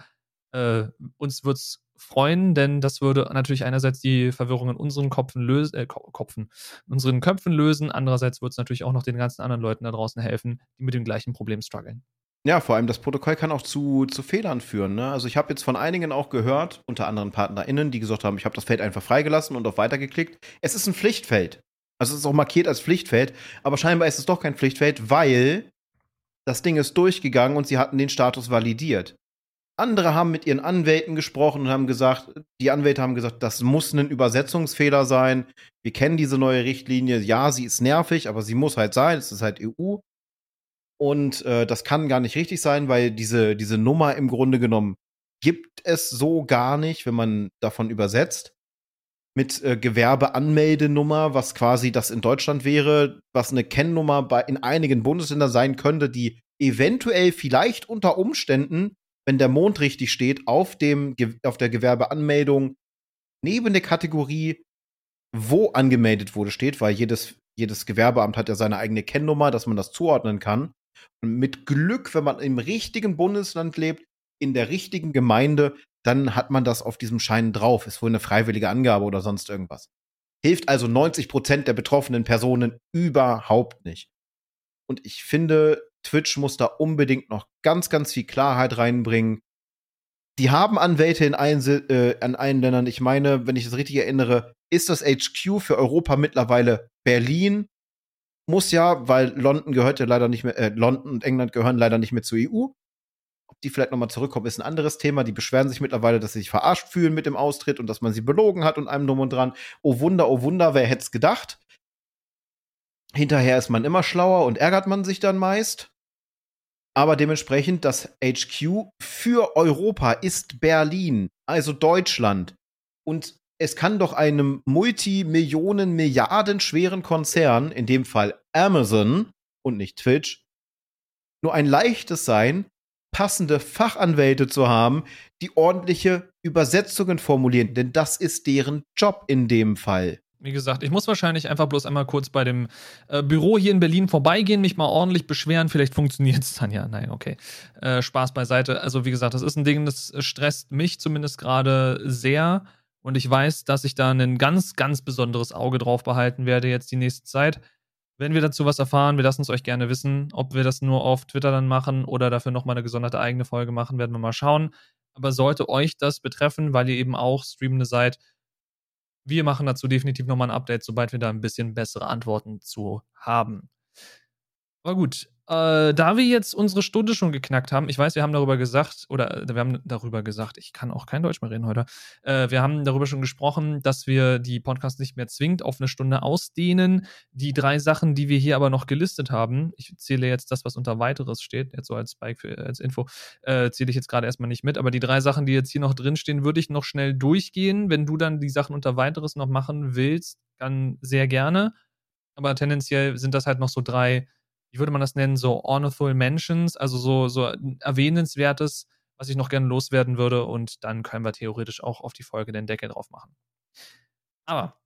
A: Äh, uns würde es freuen, denn das würde natürlich einerseits die Verwirrung in unseren Kopfen lösen, äh, Kopfen, in unseren Köpfen lösen. Andererseits würde es natürlich auch noch den ganzen anderen Leuten da draußen helfen, die mit dem gleichen Problem strugglen.
B: Ja, vor allem das Protokoll kann auch zu, zu Fehlern führen. Ne? Also ich habe jetzt von einigen auch gehört, unter anderem PartnerInnen, die gesagt haben, ich habe das Feld einfach freigelassen und auf Weiter geklickt. Es ist ein Pflichtfeld. Also es ist auch markiert als Pflichtfeld, aber scheinbar ist es doch kein Pflichtfeld, weil das Ding ist durchgegangen und sie hatten den Status validiert. Andere haben mit ihren Anwälten gesprochen und haben gesagt, die Anwälte haben gesagt, das muss ein Übersetzungsfehler sein. Wir kennen diese neue Richtlinie. Ja, sie ist nervig, aber sie muss halt sein. Es ist halt EU. Und äh, das kann gar nicht richtig sein, weil diese, diese Nummer im Grunde genommen gibt es so gar nicht, wenn man davon übersetzt. Mit äh, Gewerbeanmeldenummer, was quasi das in Deutschland wäre, was eine Kennnummer bei, in einigen Bundesländern sein könnte, die eventuell vielleicht unter Umständen, wenn der Mond richtig steht, auf, dem, auf der Gewerbeanmeldung neben der Kategorie, wo angemeldet wurde, steht, weil jedes, jedes Gewerbeamt hat ja seine eigene Kennnummer, dass man das zuordnen kann. Mit Glück, wenn man im richtigen Bundesland lebt, in der richtigen Gemeinde, dann hat man das auf diesem Schein drauf. Ist wohl eine freiwillige Angabe oder sonst irgendwas. Hilft also 90 Prozent der betroffenen Personen überhaupt nicht. Und ich finde, Twitch muss da unbedingt noch ganz, ganz viel Klarheit reinbringen. Die haben Anwälte in allen, äh, an allen Ländern. Ich meine, wenn ich das richtig erinnere, ist das HQ für Europa mittlerweile Berlin muss ja, weil London gehört ja leider nicht mehr, äh, London und England gehören leider nicht mehr zur EU. Ob die vielleicht nochmal zurückkommen, ist ein anderes Thema. Die beschweren sich mittlerweile, dass sie sich verarscht fühlen mit dem Austritt und dass man sie belogen hat und einem drum und dran. Oh Wunder, oh Wunder, wer hätte es gedacht? Hinterher ist man immer schlauer und ärgert man sich dann meist. Aber dementsprechend, das HQ für Europa ist Berlin, also Deutschland. Und es kann doch einem Multimillionen, Milliarden schweren Konzern, in dem Fall Amazon und nicht Twitch, nur ein leichtes sein, passende Fachanwälte zu haben, die ordentliche Übersetzungen formulieren, denn das ist deren Job in dem Fall.
A: Wie gesagt, ich muss wahrscheinlich einfach bloß einmal kurz bei dem äh, Büro hier in Berlin vorbeigehen, mich mal ordentlich beschweren. Vielleicht funktioniert es dann ja. Nein, okay. Äh, Spaß beiseite. Also, wie gesagt, das ist ein Ding, das stresst mich zumindest gerade sehr. Und ich weiß, dass ich da ein ganz, ganz besonderes Auge drauf behalten werde jetzt die nächste Zeit. Wenn wir dazu was erfahren, wir lassen es euch gerne wissen. Ob wir das nur auf Twitter dann machen oder dafür nochmal eine gesonderte eigene Folge machen, werden wir mal schauen. Aber sollte euch das betreffen, weil ihr eben auch Streamende seid, wir machen dazu definitiv nochmal ein Update, sobald wir da ein bisschen bessere Antworten zu haben. Aber gut, äh, da wir jetzt unsere Stunde schon geknackt haben, ich weiß, wir haben darüber gesagt, oder äh, wir haben darüber gesagt, ich kann auch kein Deutsch mehr reden heute. Äh, wir haben darüber schon gesprochen, dass wir die Podcasts nicht mehr zwingend auf eine Stunde ausdehnen. Die drei Sachen, die wir hier aber noch gelistet haben, ich zähle jetzt das, was unter weiteres steht, jetzt so als Spike für, als Info, äh, zähle ich jetzt gerade erstmal nicht mit, aber die drei Sachen, die jetzt hier noch drinstehen, würde ich noch schnell durchgehen. Wenn du dann die Sachen unter weiteres noch machen willst, dann sehr gerne. Aber tendenziell sind das halt noch so drei wie würde man das nennen, so Honorable Mentions, also so, so erwähnenswertes, was ich noch gerne loswerden würde. Und dann können wir theoretisch auch auf die Folge den Deckel drauf machen. Aber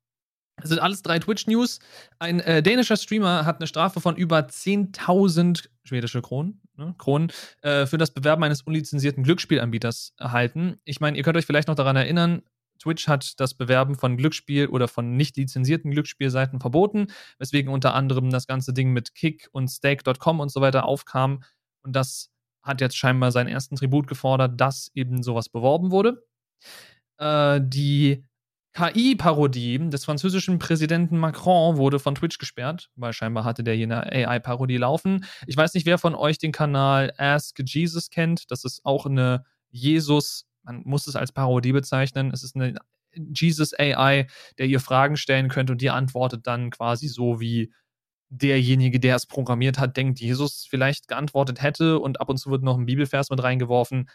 A: es sind alles drei Twitch-News. Ein äh, dänischer Streamer hat eine Strafe von über 10.000 schwedische Kronen, ne, Kronen äh, für das Bewerben eines unlizenzierten Glücksspielanbieters erhalten. Ich meine, ihr könnt euch vielleicht noch daran erinnern, Twitch hat das Bewerben von Glücksspiel oder von nicht lizenzierten Glücksspielseiten verboten, weswegen unter anderem das ganze Ding mit Kick und Stake.com und so weiter aufkam. Und das hat jetzt scheinbar seinen ersten Tribut gefordert, dass eben sowas beworben wurde. Äh, die KI-Parodie des französischen Präsidenten Macron wurde von Twitch gesperrt, weil scheinbar hatte der hier eine AI-Parodie laufen. Ich weiß nicht, wer von euch den Kanal Ask Jesus kennt. Das ist auch eine Jesus- man muss es als Parodie bezeichnen. Es ist eine Jesus AI, der ihr Fragen stellen könnte und die antwortet dann quasi so wie derjenige, der es programmiert hat, denkt, Jesus vielleicht geantwortet hätte und ab und zu wird noch ein Bibelvers mit reingeworfen.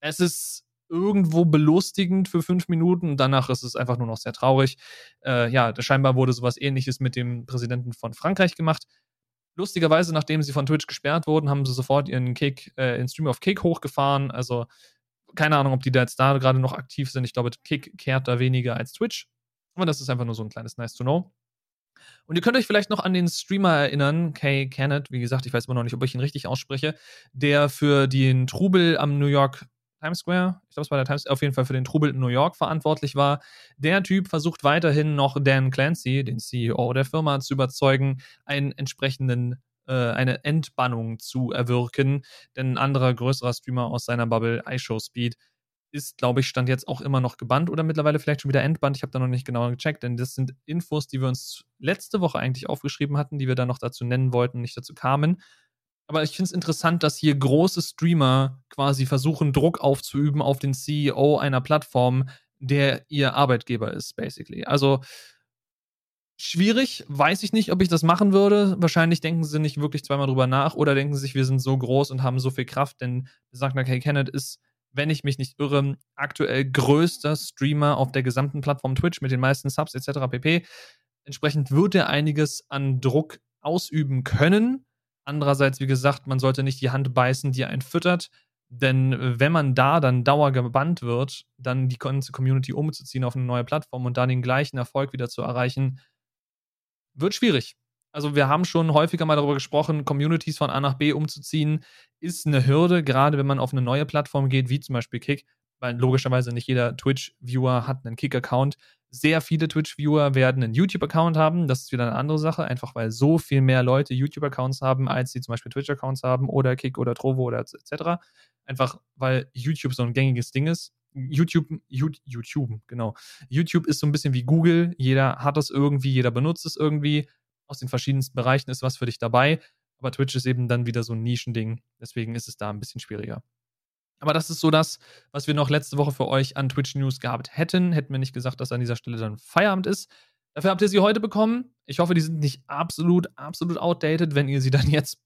A: Es ist irgendwo belustigend für fünf Minuten und danach ist es einfach nur noch sehr traurig. Äh, ja, scheinbar wurde sowas ähnliches mit dem Präsidenten von Frankreich gemacht. Lustigerweise, nachdem sie von Twitch gesperrt wurden, haben sie sofort ihren Kick, äh, Stream auf Kick hochgefahren. Also keine Ahnung, ob die da jetzt da gerade noch aktiv sind. Ich glaube, Kick kehrt da weniger als Twitch. Aber das ist einfach nur so ein kleines Nice to Know. Und ihr könnt euch vielleicht noch an den Streamer erinnern, Kay Kenneth, wie gesagt, ich weiß immer noch nicht, ob ich ihn richtig ausspreche, der für den Trubel am New York Times Square, ich glaube, es war der Times, auf jeden Fall für den Trubel in New York verantwortlich war. Der Typ versucht weiterhin noch Dan Clancy, den CEO der Firma, zu überzeugen, einen entsprechenden eine Entbannung zu erwirken. Denn ein anderer größerer Streamer aus seiner Bubble, iShow Speed, ist, glaube ich, stand jetzt auch immer noch gebannt oder mittlerweile vielleicht schon wieder entbannt. Ich habe da noch nicht genauer gecheckt, denn das sind Infos, die wir uns letzte Woche eigentlich aufgeschrieben hatten, die wir da noch dazu nennen wollten, nicht dazu kamen. Aber ich finde es interessant, dass hier große Streamer quasi versuchen, Druck aufzuüben auf den CEO einer Plattform, der ihr Arbeitgeber ist, basically. Also Schwierig, weiß ich nicht, ob ich das machen würde. Wahrscheinlich denken sie nicht wirklich zweimal drüber nach oder denken sie sich, wir sind so groß und haben so viel Kraft, denn sagt Kay Kenneth ist, wenn ich mich nicht irre, aktuell größter Streamer auf der gesamten Plattform Twitch mit den meisten Subs etc. pp. Entsprechend wird er einiges an Druck ausüben können. Andererseits, wie gesagt, man sollte nicht die Hand beißen, die einen füttert. Denn wenn man da dann dauergebannt wird, dann die ganze Community umzuziehen auf eine neue Plattform und dann den gleichen Erfolg wieder zu erreichen, wird schwierig. Also wir haben schon häufiger mal darüber gesprochen, Communities von A nach B umzuziehen, ist eine Hürde, gerade wenn man auf eine neue Plattform geht, wie zum Beispiel Kick, weil logischerweise nicht jeder Twitch-Viewer hat einen Kick-Account. Sehr viele Twitch-Viewer werden einen YouTube-Account haben. Das ist wieder eine andere Sache, einfach weil so viel mehr Leute YouTube-Accounts haben, als sie zum Beispiel Twitch-Accounts haben oder Kick oder Trovo oder etc. Einfach weil YouTube so ein gängiges Ding ist. YouTube, YouTube, genau. YouTube ist so ein bisschen wie Google. Jeder hat es irgendwie, jeder benutzt es irgendwie. Aus den verschiedensten Bereichen ist was für dich dabei. Aber Twitch ist eben dann wieder so ein Nischending. Deswegen ist es da ein bisschen schwieriger. Aber das ist so das, was wir noch letzte Woche für euch an Twitch News gehabt hätten. Hätten wir nicht gesagt, dass an dieser Stelle dann Feierabend ist. Dafür habt ihr sie heute bekommen. Ich hoffe, die sind nicht absolut, absolut outdated, wenn ihr sie dann jetzt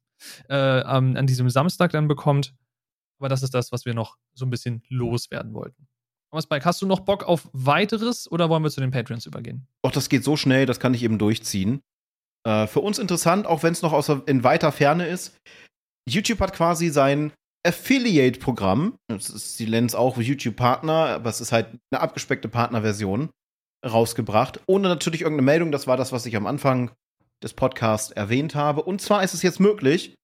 A: äh, an diesem Samstag dann bekommt. Aber das ist das, was wir noch so ein bisschen loswerden wollten. Aber Spike, hast du noch Bock auf weiteres oder wollen wir zu den Patreons übergehen?
B: Doch, das geht so schnell, das kann ich eben durchziehen. Äh, für uns interessant, auch wenn es noch aus, in weiter Ferne ist. YouTube hat quasi sein Affiliate-Programm. Sie nennen es auch YouTube-Partner, aber es ist halt eine abgespeckte Partnerversion. rausgebracht, ohne natürlich irgendeine Meldung. Das war das, was ich am Anfang des Podcasts erwähnt habe. Und zwar ist es jetzt möglich,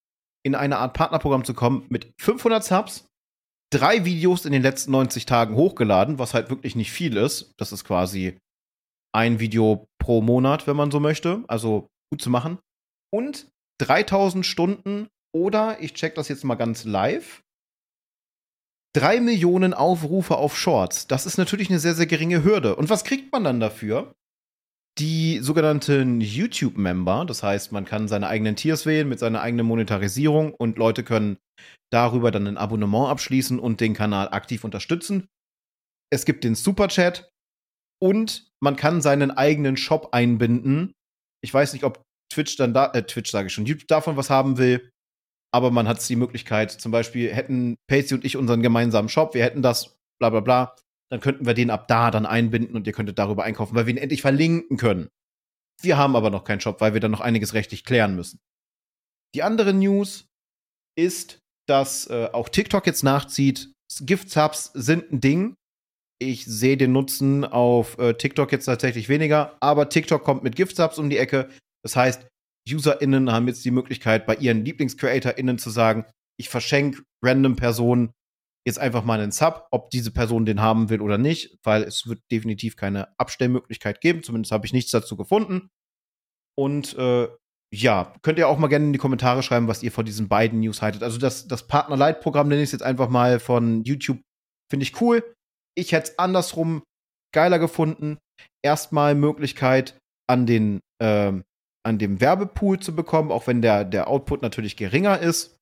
B: in eine Art Partnerprogramm zu kommen mit 500 Subs, drei Videos in den letzten 90 Tagen hochgeladen, was halt wirklich nicht viel ist. Das ist quasi ein Video pro Monat, wenn man so möchte. Also gut zu machen. Und 3000 Stunden oder, ich check das jetzt mal ganz live, 3 Millionen Aufrufe auf Shorts. Das ist natürlich eine sehr, sehr geringe Hürde. Und was kriegt man dann dafür? Die sogenannten YouTube-Member, das heißt, man kann seine eigenen Tiers wählen mit seiner eigenen Monetarisierung und Leute können darüber dann ein Abonnement abschließen und den Kanal aktiv unterstützen. Es gibt den Super-Chat und man kann seinen eigenen Shop einbinden. Ich weiß nicht, ob Twitch dann da, äh, Twitch sage ich schon, YouTube davon was haben will aber man hat die Möglichkeit, zum Beispiel hätten Pacey und ich unseren gemeinsamen Shop, wir hätten das, bla bla bla, dann könnten wir den ab da dann einbinden und ihr könntet darüber einkaufen, weil wir ihn endlich verlinken können. Wir haben aber noch keinen Shop, weil wir dann noch einiges rechtlich klären müssen. Die andere News ist, dass äh, auch TikTok jetzt nachzieht. Gift-Subs sind ein Ding. Ich sehe den Nutzen auf äh, TikTok jetzt tatsächlich weniger, aber TikTok kommt mit Gift-Subs um die Ecke. Das heißt, UserInnen haben jetzt die Möglichkeit, bei ihren Lieblings-CreatorInnen zu sagen, ich verschenke random Personen jetzt einfach mal einen Sub, ob diese Person den haben will oder nicht, weil es wird definitiv keine Abstellmöglichkeit geben. Zumindest habe ich nichts dazu gefunden. Und äh, ja, könnt ihr auch mal gerne in die Kommentare schreiben, was ihr von diesen beiden News haltet. Also das, das Partner-Light-Programm nenne ich es jetzt einfach mal von YouTube, finde ich cool. Ich hätte es andersrum geiler gefunden. Erstmal Möglichkeit an den ähm, an dem Werbepool zu bekommen, auch wenn der, der Output natürlich geringer ist.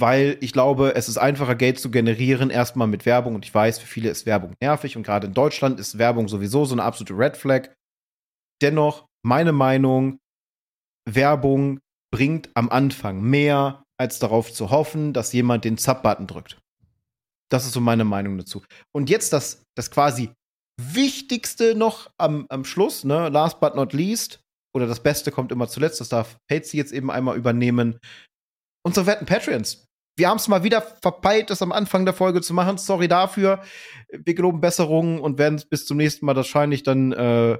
B: Weil ich glaube, es ist einfacher, Geld zu generieren, erstmal mit Werbung. Und ich weiß, für viele ist Werbung nervig. Und gerade in Deutschland ist Werbung sowieso so eine absolute Red Flag. Dennoch, meine Meinung, Werbung bringt am Anfang mehr, als darauf zu hoffen, dass jemand den Sub-Button drückt. Das ist so meine Meinung dazu. Und jetzt das, das quasi Wichtigste noch am, am Schluss, ne, last but not least, oder das Beste kommt immer zuletzt. Das darf Patsy jetzt eben einmal übernehmen. Unsere werten Patreons. Wir haben es mal wieder verpeilt, das am Anfang der Folge zu machen. Sorry dafür. Wir geloben Besserungen und werden bis zum nächsten Mal wahrscheinlich dann äh,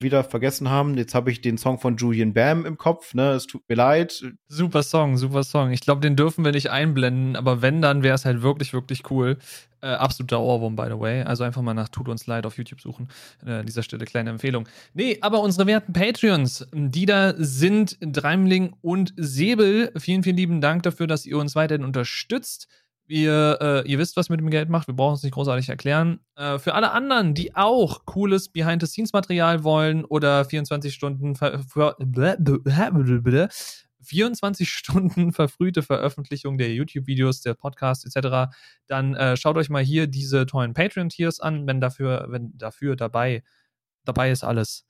B: wieder vergessen haben. Jetzt habe ich den Song von Julian Bam im Kopf, ne? Es tut mir leid.
A: Super Song, super Song. Ich glaube, den dürfen wir nicht einblenden, aber wenn, dann wäre es halt wirklich, wirklich cool. Äh, absoluter Ohrwurm, by the way. Also einfach mal nach Tut uns leid auf YouTube suchen. Äh, an dieser Stelle kleine Empfehlung. Nee, aber unsere werten Patreons, die da sind Dreimling und Säbel. Vielen, vielen lieben Dank dafür, dass ihr uns weiterhin unterstützt. Ihr, äh, ihr wisst, was mit dem Geld macht. Wir brauchen es nicht großartig erklären. Äh, für alle anderen, die auch cooles Behind-the-Scenes-Material wollen oder 24 Stunden ver 24 Stunden verfrühte Veröffentlichung der YouTube-Videos, der Podcasts etc., dann äh, schaut euch mal hier diese tollen Patreon-Tiers an, wenn dafür, wenn dafür dabei, dabei ist alles.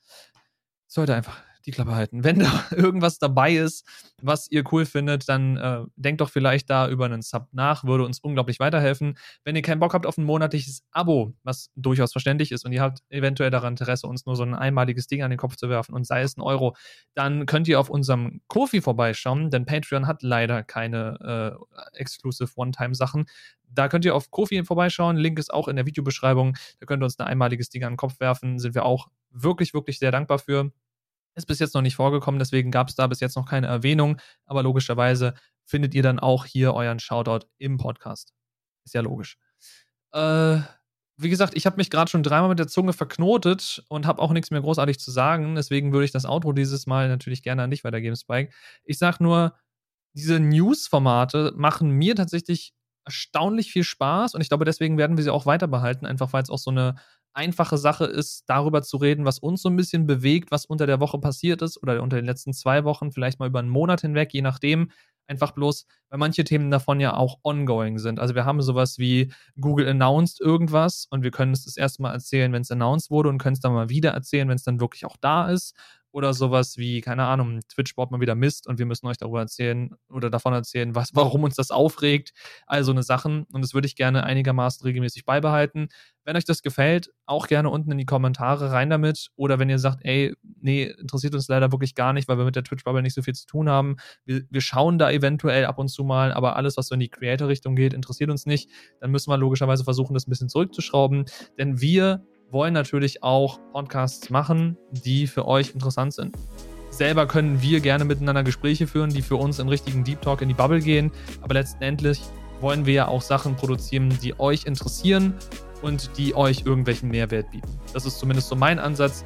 A: Sollte einfach die Klappe halten. Wenn da irgendwas dabei ist, was ihr cool findet, dann äh, denkt doch vielleicht da über einen Sub nach, würde uns unglaublich weiterhelfen. Wenn ihr keinen Bock habt auf ein monatliches Abo, was durchaus verständlich ist und ihr habt eventuell daran Interesse, uns nur so ein einmaliges Ding an den Kopf zu werfen und sei es ein Euro, dann könnt ihr auf unserem Kofi vorbeischauen, denn Patreon hat leider keine äh, exclusive One-Time-Sachen. Da könnt ihr auf Kofi vorbeischauen. Link ist auch in der Videobeschreibung. Da könnt ihr uns ein einmaliges Ding an den Kopf werfen. Sind wir auch wirklich, wirklich sehr dankbar für. Ist bis jetzt noch nicht vorgekommen, deswegen gab es da bis jetzt noch keine Erwähnung. Aber logischerweise findet ihr dann auch hier euren Shoutout im Podcast. Ist ja logisch. Äh, wie gesagt, ich habe mich gerade schon dreimal mit der Zunge verknotet und habe auch nichts mehr großartig zu sagen. Deswegen würde ich das Outro dieses Mal natürlich gerne an dich weitergeben, Spike. Ich sage nur, diese News-Formate machen mir tatsächlich erstaunlich viel Spaß und ich glaube, deswegen werden wir sie auch weiter behalten, einfach weil es auch so eine einfache Sache ist, darüber zu reden, was uns so ein bisschen bewegt, was unter der Woche passiert ist oder unter den letzten zwei Wochen, vielleicht mal über einen Monat hinweg, je nachdem. Einfach bloß, weil manche Themen davon ja auch ongoing sind. Also wir haben sowas wie Google announced irgendwas und wir können es das erste Mal erzählen, wenn es announced wurde und können es dann mal wieder erzählen, wenn es dann wirklich auch da ist oder sowas wie, keine Ahnung, Twitch baut mal wieder Mist und wir müssen euch darüber erzählen oder davon erzählen, was, warum uns das aufregt. Also eine Sachen. Und das würde ich gerne einigermaßen regelmäßig beibehalten. Wenn euch das gefällt, auch gerne unten in die Kommentare rein damit. Oder wenn ihr sagt, ey, nee, interessiert uns leider wirklich gar nicht, weil wir mit der Twitch-Bubble nicht so viel zu tun haben. Wir, wir schauen da eventuell ab und zu mal, aber alles, was so in die Creator-Richtung geht, interessiert uns nicht. Dann müssen wir logischerweise versuchen, das ein bisschen zurückzuschrauben. Denn wir wollen natürlich auch Podcasts machen, die für euch interessant sind. Selber können wir gerne miteinander Gespräche führen, die für uns in richtigen Deep Talk in die Bubble gehen. Aber letztendlich wollen wir ja auch Sachen produzieren, die euch interessieren und die euch irgendwelchen Mehrwert bieten. Das ist zumindest so mein Ansatz.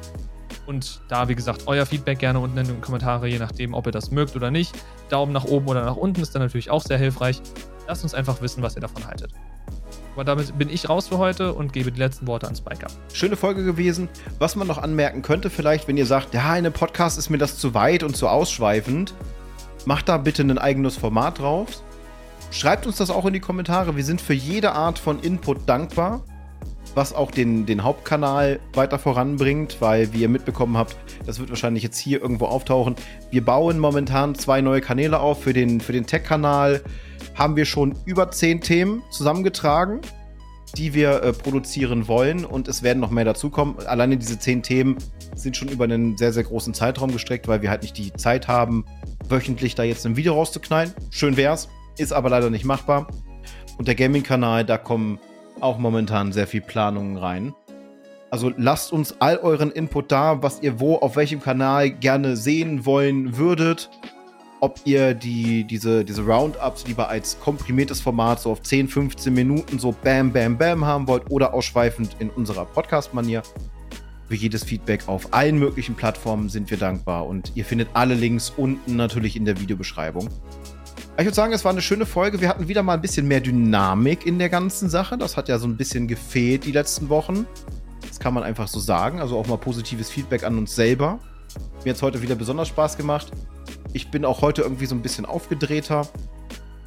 A: Und da, wie gesagt, euer Feedback gerne unten in den Kommentaren, je nachdem, ob ihr das mögt oder nicht. Daumen nach oben oder nach unten ist dann natürlich auch sehr hilfreich. Lasst uns einfach wissen, was ihr davon haltet. Aber damit bin ich raus für heute und gebe die letzten Worte an Spike ab.
B: Schöne Folge gewesen. Was man noch anmerken könnte, vielleicht, wenn ihr sagt, ja, in einem Podcast ist mir das zu weit und zu ausschweifend, macht da bitte ein eigenes Format drauf. Schreibt uns das auch in die Kommentare. Wir sind für jede Art von Input dankbar, was auch den, den Hauptkanal weiter voranbringt, weil, wie ihr mitbekommen habt, das wird wahrscheinlich jetzt hier irgendwo auftauchen. Wir bauen momentan zwei neue Kanäle auf für den, für den Tech-Kanal haben wir schon über zehn Themen zusammengetragen, die wir äh, produzieren wollen und es werden noch mehr dazukommen. Alleine diese zehn Themen sind schon über einen sehr, sehr großen Zeitraum gestreckt, weil wir halt nicht die Zeit haben, wöchentlich da jetzt ein Video rauszuknallen. Schön wär's, ist aber leider nicht machbar. Und der Gaming-Kanal, da kommen auch momentan sehr viel Planungen rein. Also lasst uns all euren Input da, was ihr wo, auf welchem Kanal gerne sehen wollen würdet ob ihr die, diese, diese Roundups lieber als komprimiertes Format so auf 10, 15 Minuten so bam, bam, bam haben wollt oder ausschweifend in unserer Podcast-Manier. Für jedes Feedback auf allen möglichen Plattformen sind wir dankbar und ihr findet alle Links unten natürlich in der Videobeschreibung. Ich würde sagen, es war eine schöne Folge. Wir hatten wieder mal ein bisschen mehr Dynamik in der ganzen Sache. Das hat ja so ein bisschen gefehlt die letzten Wochen. Das kann man einfach so sagen. Also auch mal positives Feedback an uns selber. Mir hat es heute wieder besonders Spaß gemacht. Ich bin auch heute irgendwie so ein bisschen aufgedrehter.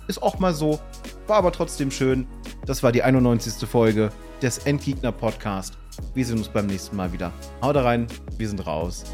B: Ist auch mal so. War aber trotzdem schön. Das war die 91. Folge des Endgegner Podcast. Wir sehen uns beim nächsten Mal wieder. Haut rein, wir sind raus.